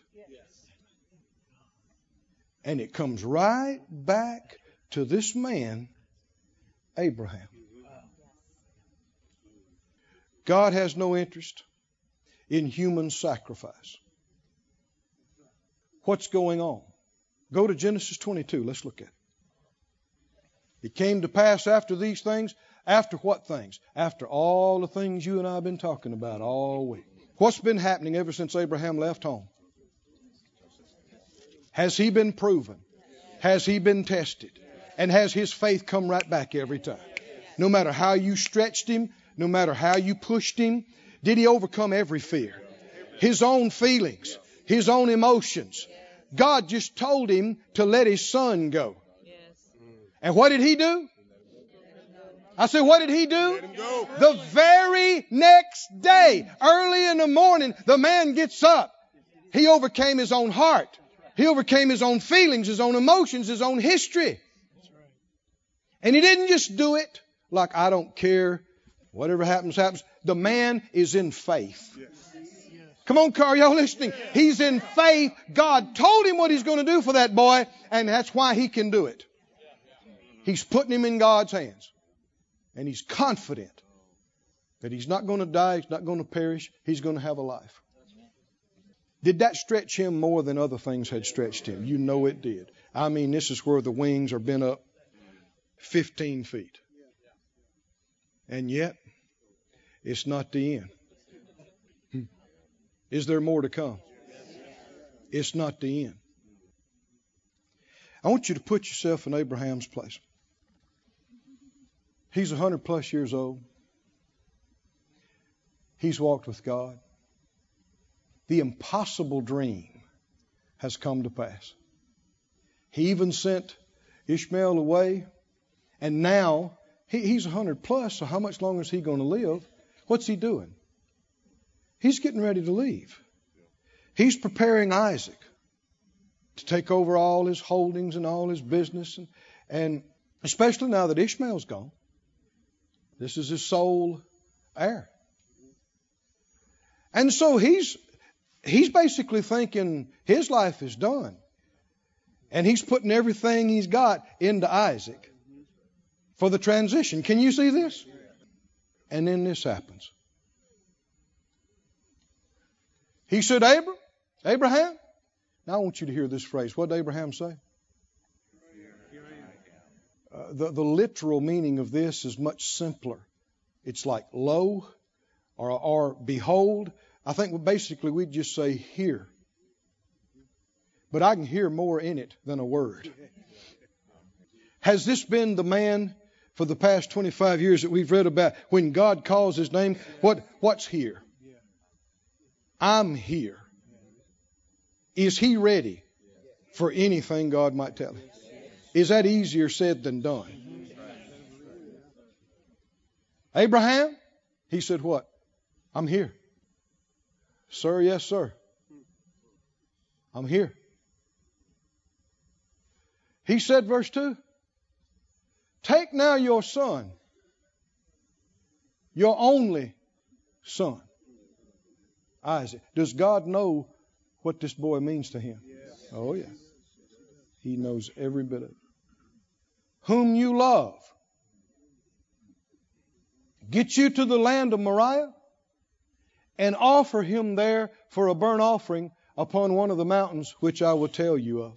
And it comes right back to this man, Abraham. God has no interest in human sacrifice. What's going on? Go to Genesis 22. Let's look at it. It came to pass after these things. After what things? After all the things you and I have been talking about all week. What's been happening ever since Abraham left home? Has he been proven? Has he been tested? And has his faith come right back every time? No matter how you stretched him, no matter how you pushed him, did he overcome every fear? His own feelings, his own emotions. God just told him to let his son go. And what did he do? I said, what did he do? The very next day, early in the morning, the man gets up. He overcame his own heart. He overcame his own feelings, his own emotions, his own history. And he didn't just do it like, I don't care. Whatever happens, happens. The man is in faith. Come on, car, y'all listening? He's in faith. God told him what he's going to do for that boy, and that's why he can do it. He's putting him in God's hands. And he's confident that he's not going to die, he's not going to perish, he's going to have a life. Did that stretch him more than other things had stretched him? You know it did. I mean, this is where the wings are bent up 15 feet. And yet, it's not the end. Hmm. Is there more to come? It's not the end. I want you to put yourself in Abraham's place. He's 100 plus years old. He's walked with God. The impossible dream has come to pass. He even sent Ishmael away, and now he, he's 100 plus, so how much longer is he going to live? What's he doing? He's getting ready to leave. He's preparing Isaac to take over all his holdings and all his business, and, and especially now that Ishmael's gone. This is his sole heir. And so he's he's basically thinking his life is done. And he's putting everything he's got into Isaac for the transition. Can you see this? And then this happens. He said, Abram, Abraham. Now I want you to hear this phrase. What did Abraham say? Uh, the, the literal meaning of this is much simpler. It's like lo or, or behold. I think basically we'd just say here. But I can hear more in it than a word. Has this been the man for the past 25 years that we've read about when God calls his name? What, what's here? I'm here. Is he ready for anything God might tell him? Is that easier said than done? Abraham, he said, What? I'm here. Sir, yes, sir. I'm here. He said, verse 2 Take now your son, your only son, Isaac. Does God know what this boy means to him? Oh, yeah. He knows every bit of it. Whom you love. Get you to the land of Moriah and offer him there for a burnt offering upon one of the mountains which I will tell you of.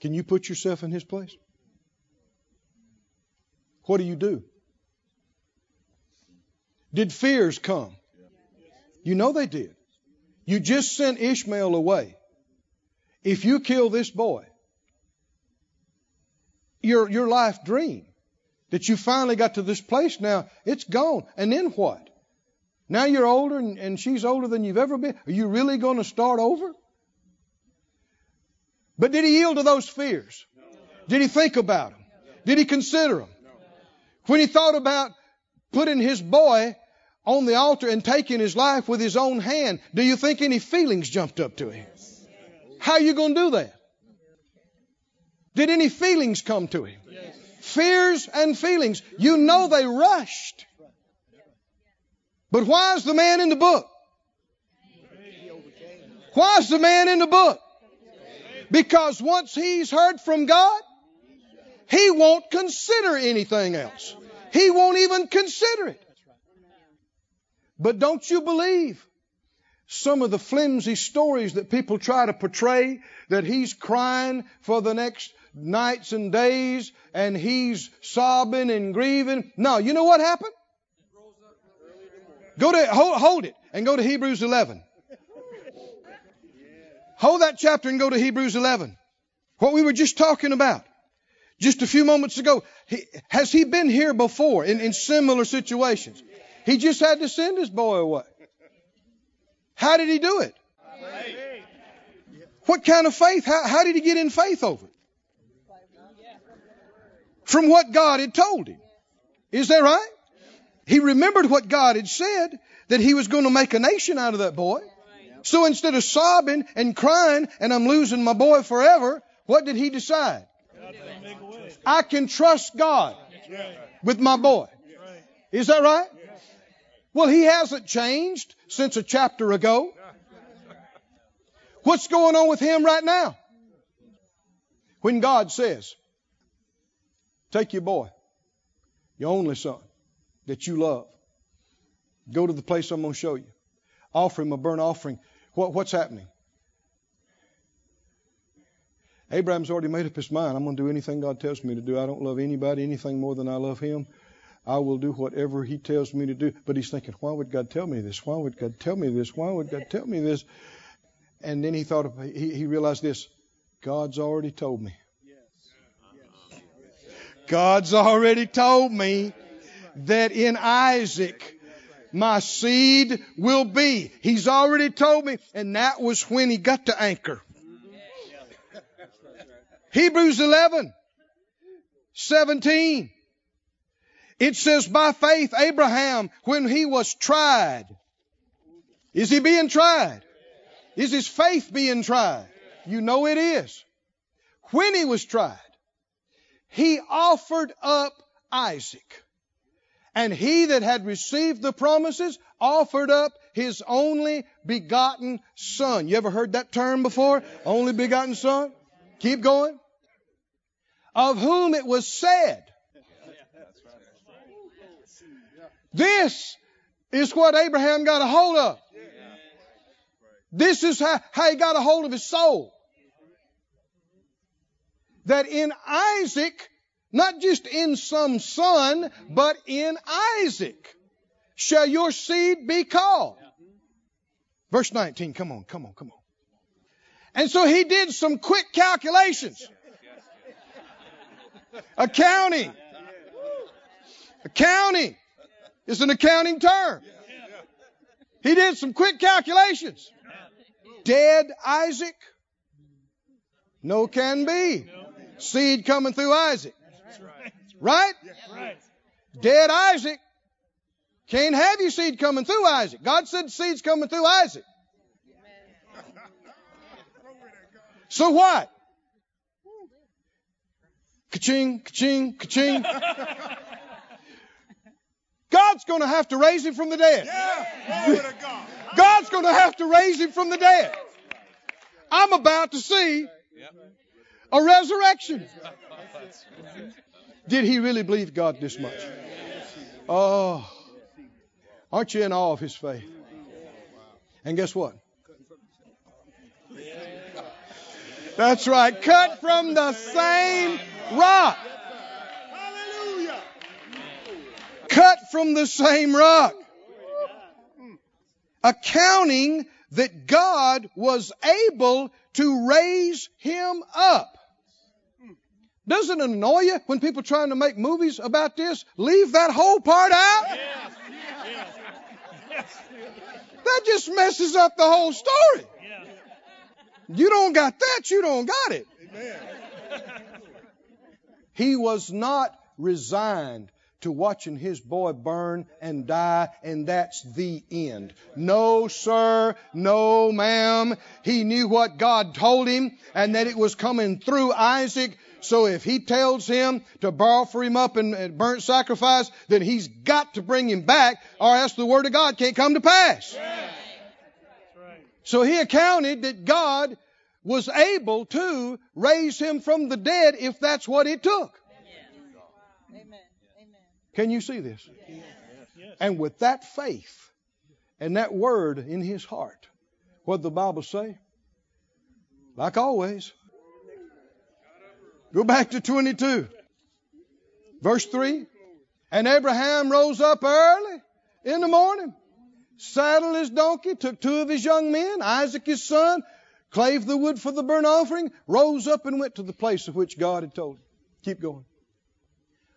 Can you put yourself in his place? What do you do? Did fears come? You know they did. You just sent Ishmael away. If you kill this boy, your, your life dream that you finally got to this place now, it's gone. And then what? Now you're older and, and she's older than you've ever been. Are you really going to start over? But did he yield to those fears? Did he think about them? Did he consider them? When he thought about putting his boy on the altar and taking his life with his own hand, do you think any feelings jumped up to him? How are you going to do that? Did any feelings come to him? Fears and feelings. You know they rushed. But why is the man in the book? Why is the man in the book? Because once he's heard from God, he won't consider anything else. He won't even consider it. But don't you believe some of the flimsy stories that people try to portray that he's crying for the next nights and days and he's sobbing and grieving? No, you know what happened? Go to, hold, hold it and go to Hebrews 11. Hold that chapter and go to Hebrews 11. What we were just talking about. Just a few moments ago. He, has he been here before in, in similar situations? He just had to send his boy away. How did he do it? What kind of faith? How, how did he get in faith over it? From what God had told him. Is that right? He remembered what God had said, that he was going to make a nation out of that boy. So instead of sobbing and crying and I'm losing my boy forever, what did he decide? I can trust God with my boy. Is that right? Well, he hasn't changed since a chapter ago. What's going on with him right now? When God says, Take your boy, your only son, that you love. Go to the place I'm going to show you. Offer him a burnt offering. What, what's happening? Abraham's already made up his mind. I'm going to do anything God tells me to do. I don't love anybody anything more than I love him. I will do whatever he tells me to do. But he's thinking, why would God tell me this? Why would God tell me this? Why would God tell me this? And then he thought, of, he, he realized this God's already told me. God's already told me that in Isaac my seed will be. He's already told me, and that was when he got to anchor. Hebrews 11, 17. It says, by faith, Abraham, when he was tried, is he being tried? Is his faith being tried? You know it is. When he was tried, he offered up Isaac. And he that had received the promises offered up his only begotten son. You ever heard that term before? Only begotten son? Keep going. Of whom it was said. This is what Abraham got a hold of. This is how, how he got a hold of his soul. That in Isaac, not just in some son, but in Isaac shall your seed be called. Verse 19, come on, come on, come on. And so he did some quick calculations. Accounting. Accounting is an accounting term. He did some quick calculations. Dead Isaac? No can be. Seed coming through Isaac. Right? Dead Isaac. Can't have your seed coming through Isaac. God said seed's coming through Isaac. So what? Ka-ching, ka-ching, ka-ching. God's going to have to raise him from the dead. Yeah. God. God's going to have to raise him from the dead. I'm about to see a resurrection. Did he really believe God this much? Oh, aren't you in awe of his faith? And guess what? That's right. Cut from the same rock. Hallelujah. Cut from the same rock. Accounting that God was able to raise him up. Doesn't it annoy you when people trying to make movies about this leave that whole part out? Yes. Yes. That just messes up the whole story. You don't got that, you don't got it. He was not resigned to watching his boy burn and die, and that's the end. No, sir, no, ma'am. He knew what God told him and that it was coming through Isaac. So if he tells him to offer him up in in burnt sacrifice, then he's got to bring him back, or else the word of God can't come to pass. So he accounted that God was able to raise him from the dead if that's what it took. Amen. Can you see this? And with that faith and that word in his heart, what the Bible say? Like always. Go back to 22. Verse 3. And Abraham rose up early in the morning, saddled his donkey, took two of his young men, Isaac his son, clave the wood for the burnt offering, rose up and went to the place of which God had told him. Keep going.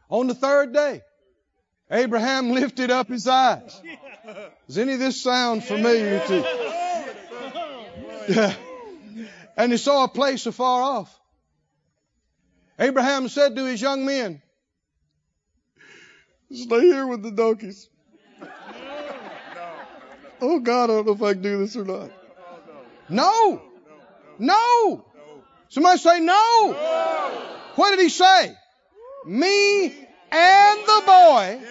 On the third day, Abraham lifted up his eyes. Does any of this sound familiar to you? and he saw a place afar off. Abraham said to his young men, Stay here with the donkeys. Oh God, I don't know if I can do this or not. No. No. Somebody say no. What did he say? Me and the boy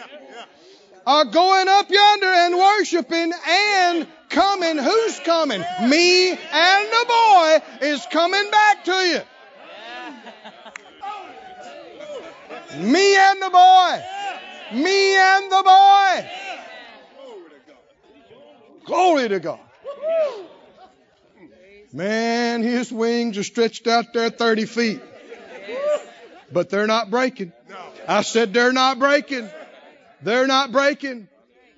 are going up yonder and worshiping and coming. Who's coming? Me and the boy is coming back to you. Me and the boy. Me and the boy. Glory to God. Man, his wings are stretched out there 30 feet. But they're not breaking. I said they're not breaking. They're not breaking.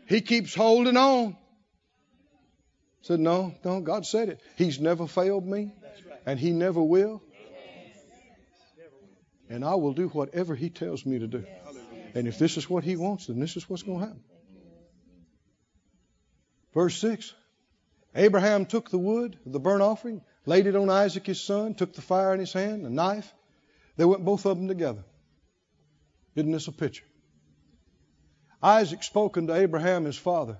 He keeps holding on. I said, no, no, God said it. He's never failed me, and He never will. And I will do whatever He tells me to do. And if this is what He wants, then this is what's going to happen. Verse 6 Abraham took the wood the burnt offering, laid it on Isaac his son, took the fire in his hand, a knife. They went both of them together. Isn't this a picture? Isaac spoke unto Abraham his father.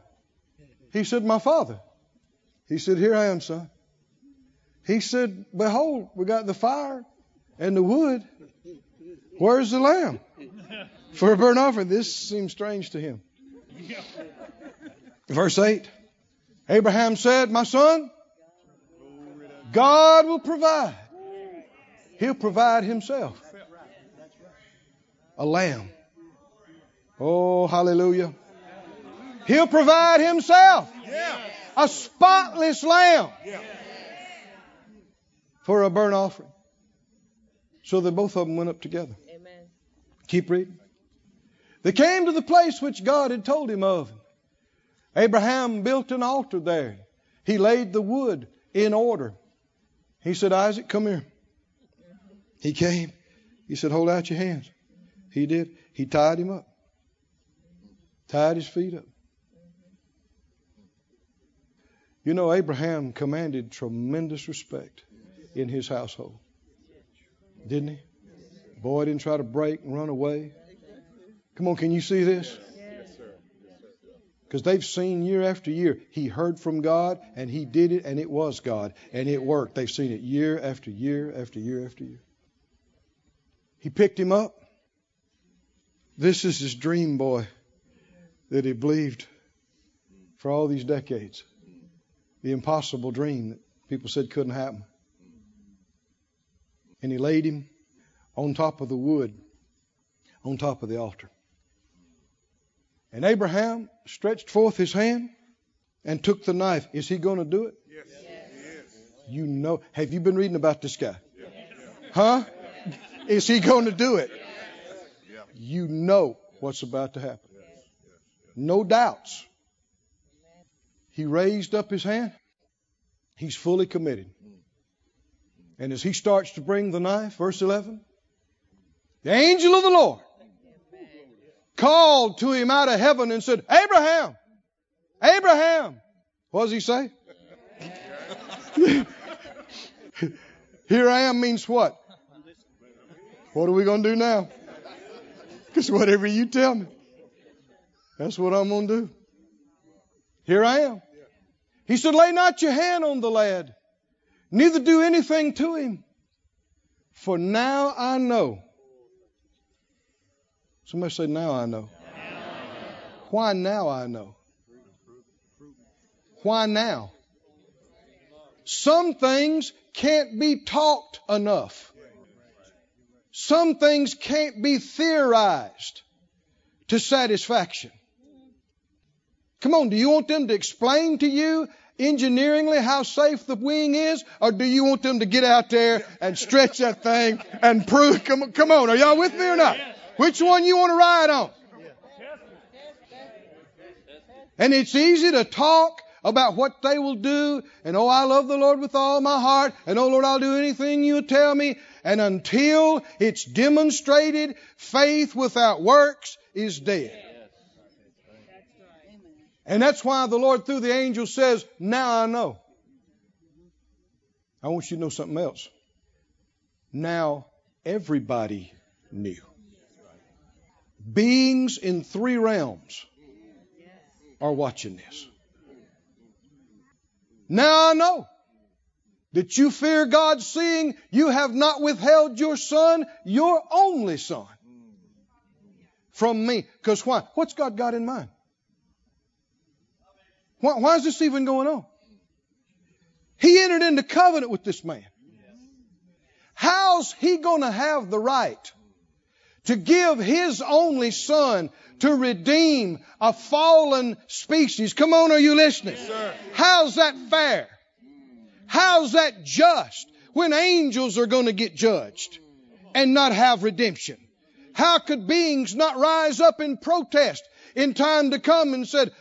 He said, My father. He said, Here I am, son. He said, Behold, we got the fire and the wood. Where's the lamb? For a burnt offering. This seems strange to him. Verse 8 Abraham said, My son, God will provide. He'll provide himself a lamb Oh, hallelujah. He'll provide himself a spotless lamb for a burnt offering. So that both of them went up together. Keep reading. They came to the place which God had told him of. Abraham built an altar there. He laid the wood in order. He said, Isaac, come here. He came. He said, Hold out your hands. He did. He tied him up, tied his feet up. You know, Abraham commanded tremendous respect in his household. Didn't he? Boy didn't try to break and run away. Come on, can you see this? Because they've seen year after year. He heard from God and he did it and it was God and it worked. They've seen it year after year after year after year. He picked him up. This is his dream boy that he believed for all these decades. The impossible dream that people said couldn't happen. And he laid him on top of the wood, on top of the altar. And Abraham stretched forth his hand and took the knife. Is he going to do it? Yes. Yes. You know. Have you been reading about this guy? Huh? Is he going to do it? You know what's about to happen. No doubts. He raised up his hand. He's fully committed. Mm. And as he starts to bring the knife, verse 11, the angel of the Lord called to him out of heaven and said, Abraham, Abraham. What does he say? Here I am means what? What are we going to do now? Because whatever you tell me, that's what I'm going to do. Here I am. He said, Lay not your hand on the lad, neither do anything to him. For now I know. Somebody say, Now I know. Why now I know? Why now? Some things can't be talked enough. Some things can't be theorized to satisfaction. Come on, do you want them to explain to you engineeringly how safe the wing is, or do you want them to get out there and stretch that thing and prove? Come on, come on, are y'all with me or not? Which one you want to ride on? And it's easy to talk about what they will do, and oh, I love the Lord with all my heart, and oh, Lord, I'll do anything you tell me. And until it's demonstrated, faith without works is dead. And that's why the Lord, through the angel, says, Now I know. I want you to know something else. Now everybody knew. Beings in three realms are watching this. Now I know that you fear God, seeing you have not withheld your son, your only son, from me. Because why? What's God got in mind? Why, why is this even going on? He entered into covenant with this man. How's he going to have the right to give his only son to redeem a fallen species? Come on, are you listening? How's that fair? How's that just when angels are going to get judged and not have redemption? How could beings not rise up in protest in time to come and said,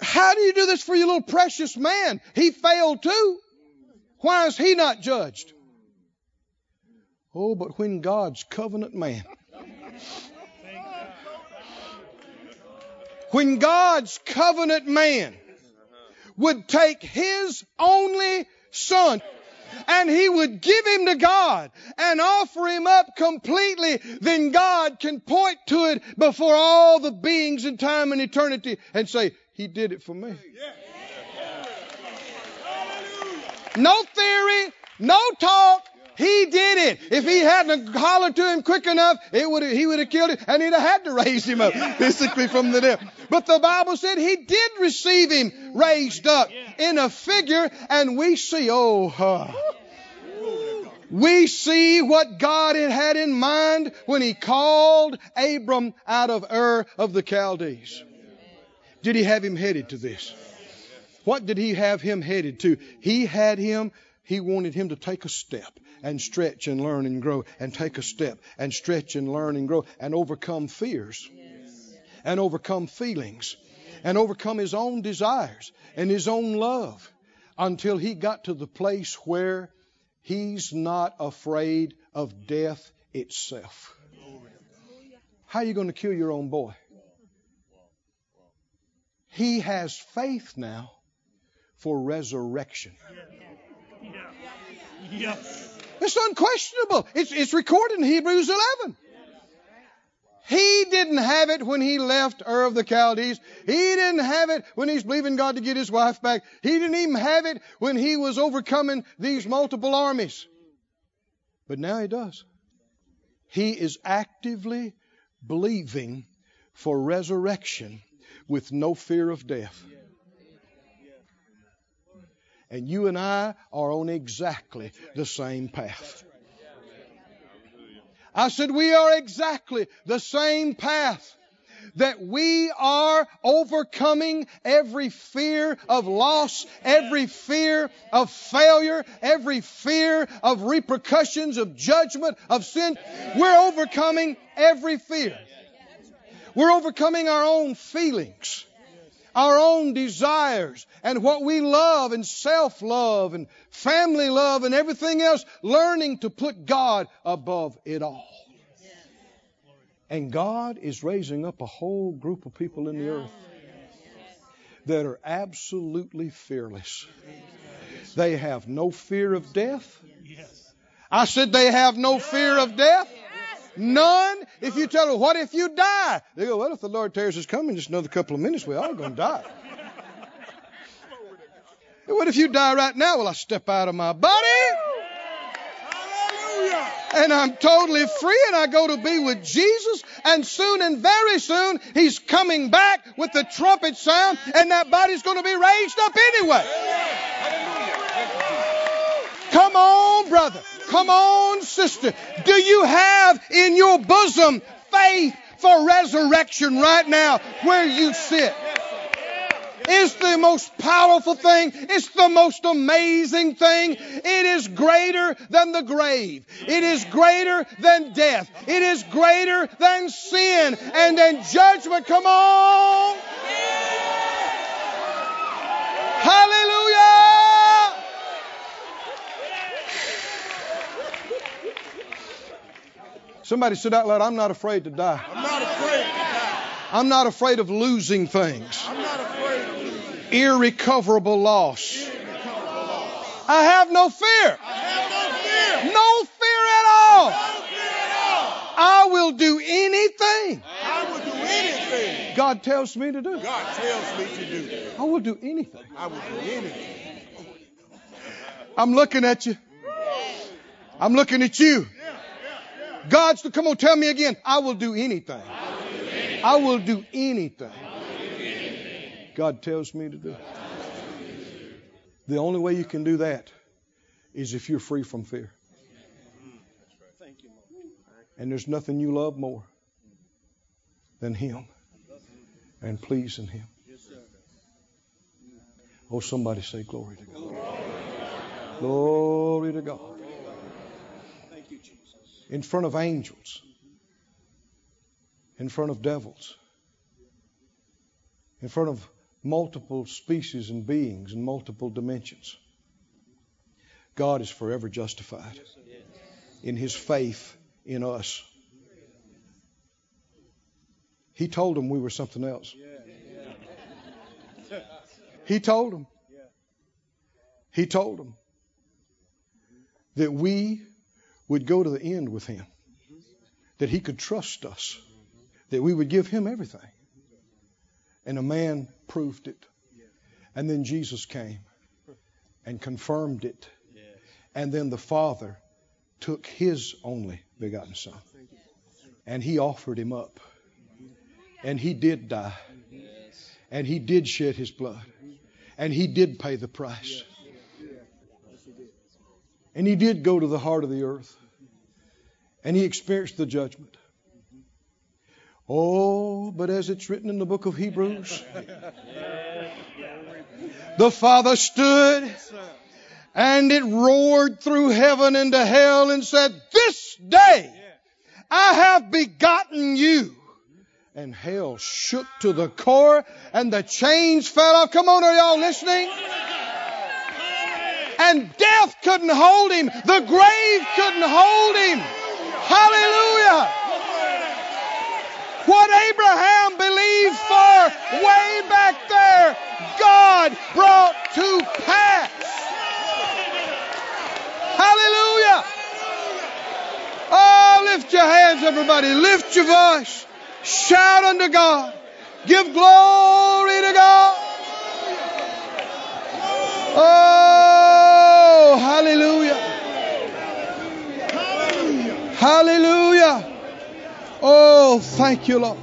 how do you do this for your little precious man? He failed too. Why is he not judged? Oh, but when God's covenant man, when God's covenant man would take his only son and he would give him to God and offer him up completely, then God can point to it before all the beings in time and eternity and say, He did it for me. No theory, no talk. He did it. If he hadn't hollered to him quick enough, it would he would have killed him, and he'd have had to raise him up physically from the dead. But the Bible said he did receive him raised up in a figure, and we see, oh, uh, We see what God had had in mind when He called Abram out of Ur of the Chaldees. Did He have him headed to this? What did He have him headed to? He had him, He wanted him to take a step and stretch and learn and grow and take a step and stretch and learn and grow and overcome fears and overcome feelings and overcome his own desires and his own love until he got to the place where He's not afraid of death itself. How are you going to kill your own boy? He has faith now for resurrection. It's unquestionable. It's, it's recorded in Hebrews 11. He didn't have it when he left Ur of the Chaldees. He didn't have it when he's believing God to get his wife back. He didn't even have it when he was overcoming these multiple armies. But now he does. He is actively believing for resurrection with no fear of death. And you and I are on exactly the same path. I said, we are exactly the same path. That we are overcoming every fear of loss, every fear of failure, every fear of repercussions, of judgment, of sin. We're overcoming every fear. We're overcoming our own feelings our own desires and what we love and self love and family love and everything else, learning to put God above it all. And God is raising up a whole group of people in the earth that are absolutely fearless. They have no fear of death. I said they have no fear of death. None. If you tell them, what if you die? They go, well, if the Lord tears us coming just another couple of minutes, we are all going to die. what if you die right now? Well, I step out of my body. Hallelujah! And I'm totally free and I go to be with Jesus. And soon and very soon, He's coming back with the trumpet sound and that body's going to be raised up anyway. Come on, brother. Come on, sister. Do you have in your bosom faith for resurrection right now where you sit? It's the most powerful thing. It's the most amazing thing. It is greater than the grave. It is greater than death. It is greater than sin and then judgment. Come on. Hallelujah. Somebody said out loud, I'm not afraid to die. I'm not afraid to die. I'm not afraid of losing things. I'm not afraid of losing. Irrecoverable loss. Irrecoverable loss. I have no fear. I have no fear. No fear at all. No fear at all. I will do anything I will do anything God tells me to do. God tells me to do. I will do anything. I will do anything. I'm looking at you. I'm looking at you. God's to come on, tell me again. I will do anything. I will do anything. God tells me to do. The only way you can do that is if you're free from fear. And there's nothing you love more than Him and pleasing Him. Oh, somebody say glory to God. Glory to God. In front of angels, in front of devils, in front of multiple species and beings in multiple dimensions. God is forever justified in His faith in us. He told them we were something else. He told them. He told them that we would go to the end with Him, that He could trust us, that we would give Him everything. And a man proved it. And then Jesus came and confirmed it. And then the Father took His only begotten Son and He offered Him up. And He did die. And He did shed His blood. And He did pay the price. And he did go to the heart of the earth. And he experienced the judgment. Oh, but as it's written in the book of Hebrews, the Father stood and it roared through heaven into hell and said, This day I have begotten you. And hell shook to the core and the chains fell off. Come on, are y'all listening? And death couldn't hold him. The grave couldn't hold him. Hallelujah. What Abraham believed for way back there, God brought to pass. Hallelujah. Oh, lift your hands, everybody. Lift your voice. Shout unto God. Give glory to God. Oh, hallelujah. Hallelujah. Oh, thank you, Lord.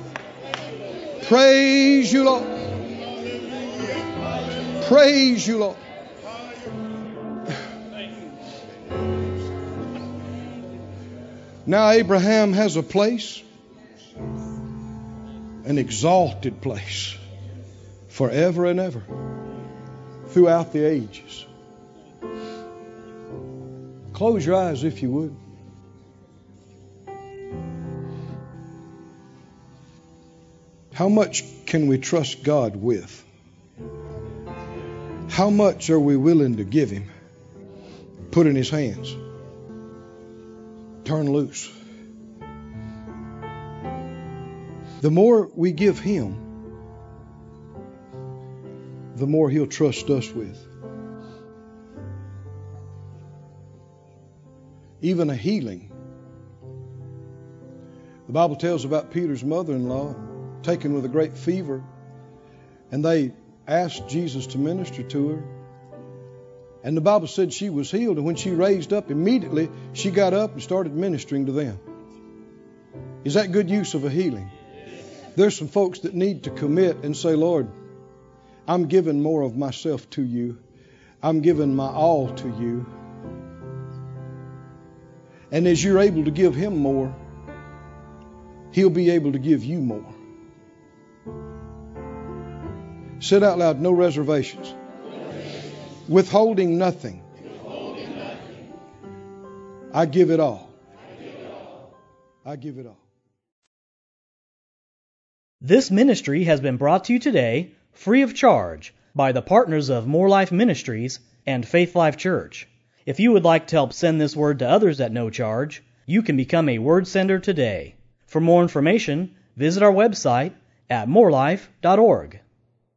Praise you, Lord. Praise you, Lord. Now, Abraham has a place, an exalted place, forever and ever, throughout the ages. Close your eyes if you would. How much can we trust God with? How much are we willing to give Him? Put in His hands. Turn loose. The more we give Him, the more He'll trust us with. Even a healing. The Bible tells about Peter's mother in law taken with a great fever, and they asked Jesus to minister to her. And the Bible said she was healed, and when she raised up, immediately she got up and started ministering to them. Is that good use of a healing? There's some folks that need to commit and say, Lord, I'm giving more of myself to you. I'm giving my all to you. And as you're able to give Him more, He'll be able to give you more. Said out loud, no reservations. Withholding nothing. I give it all. I give it all. This ministry has been brought to you today free of charge by the partners of Moore Life Ministries and Faith Life Church. If you would like to help send this word to others at no charge, you can become a word sender today. For more information, visit our website at moorelife.org.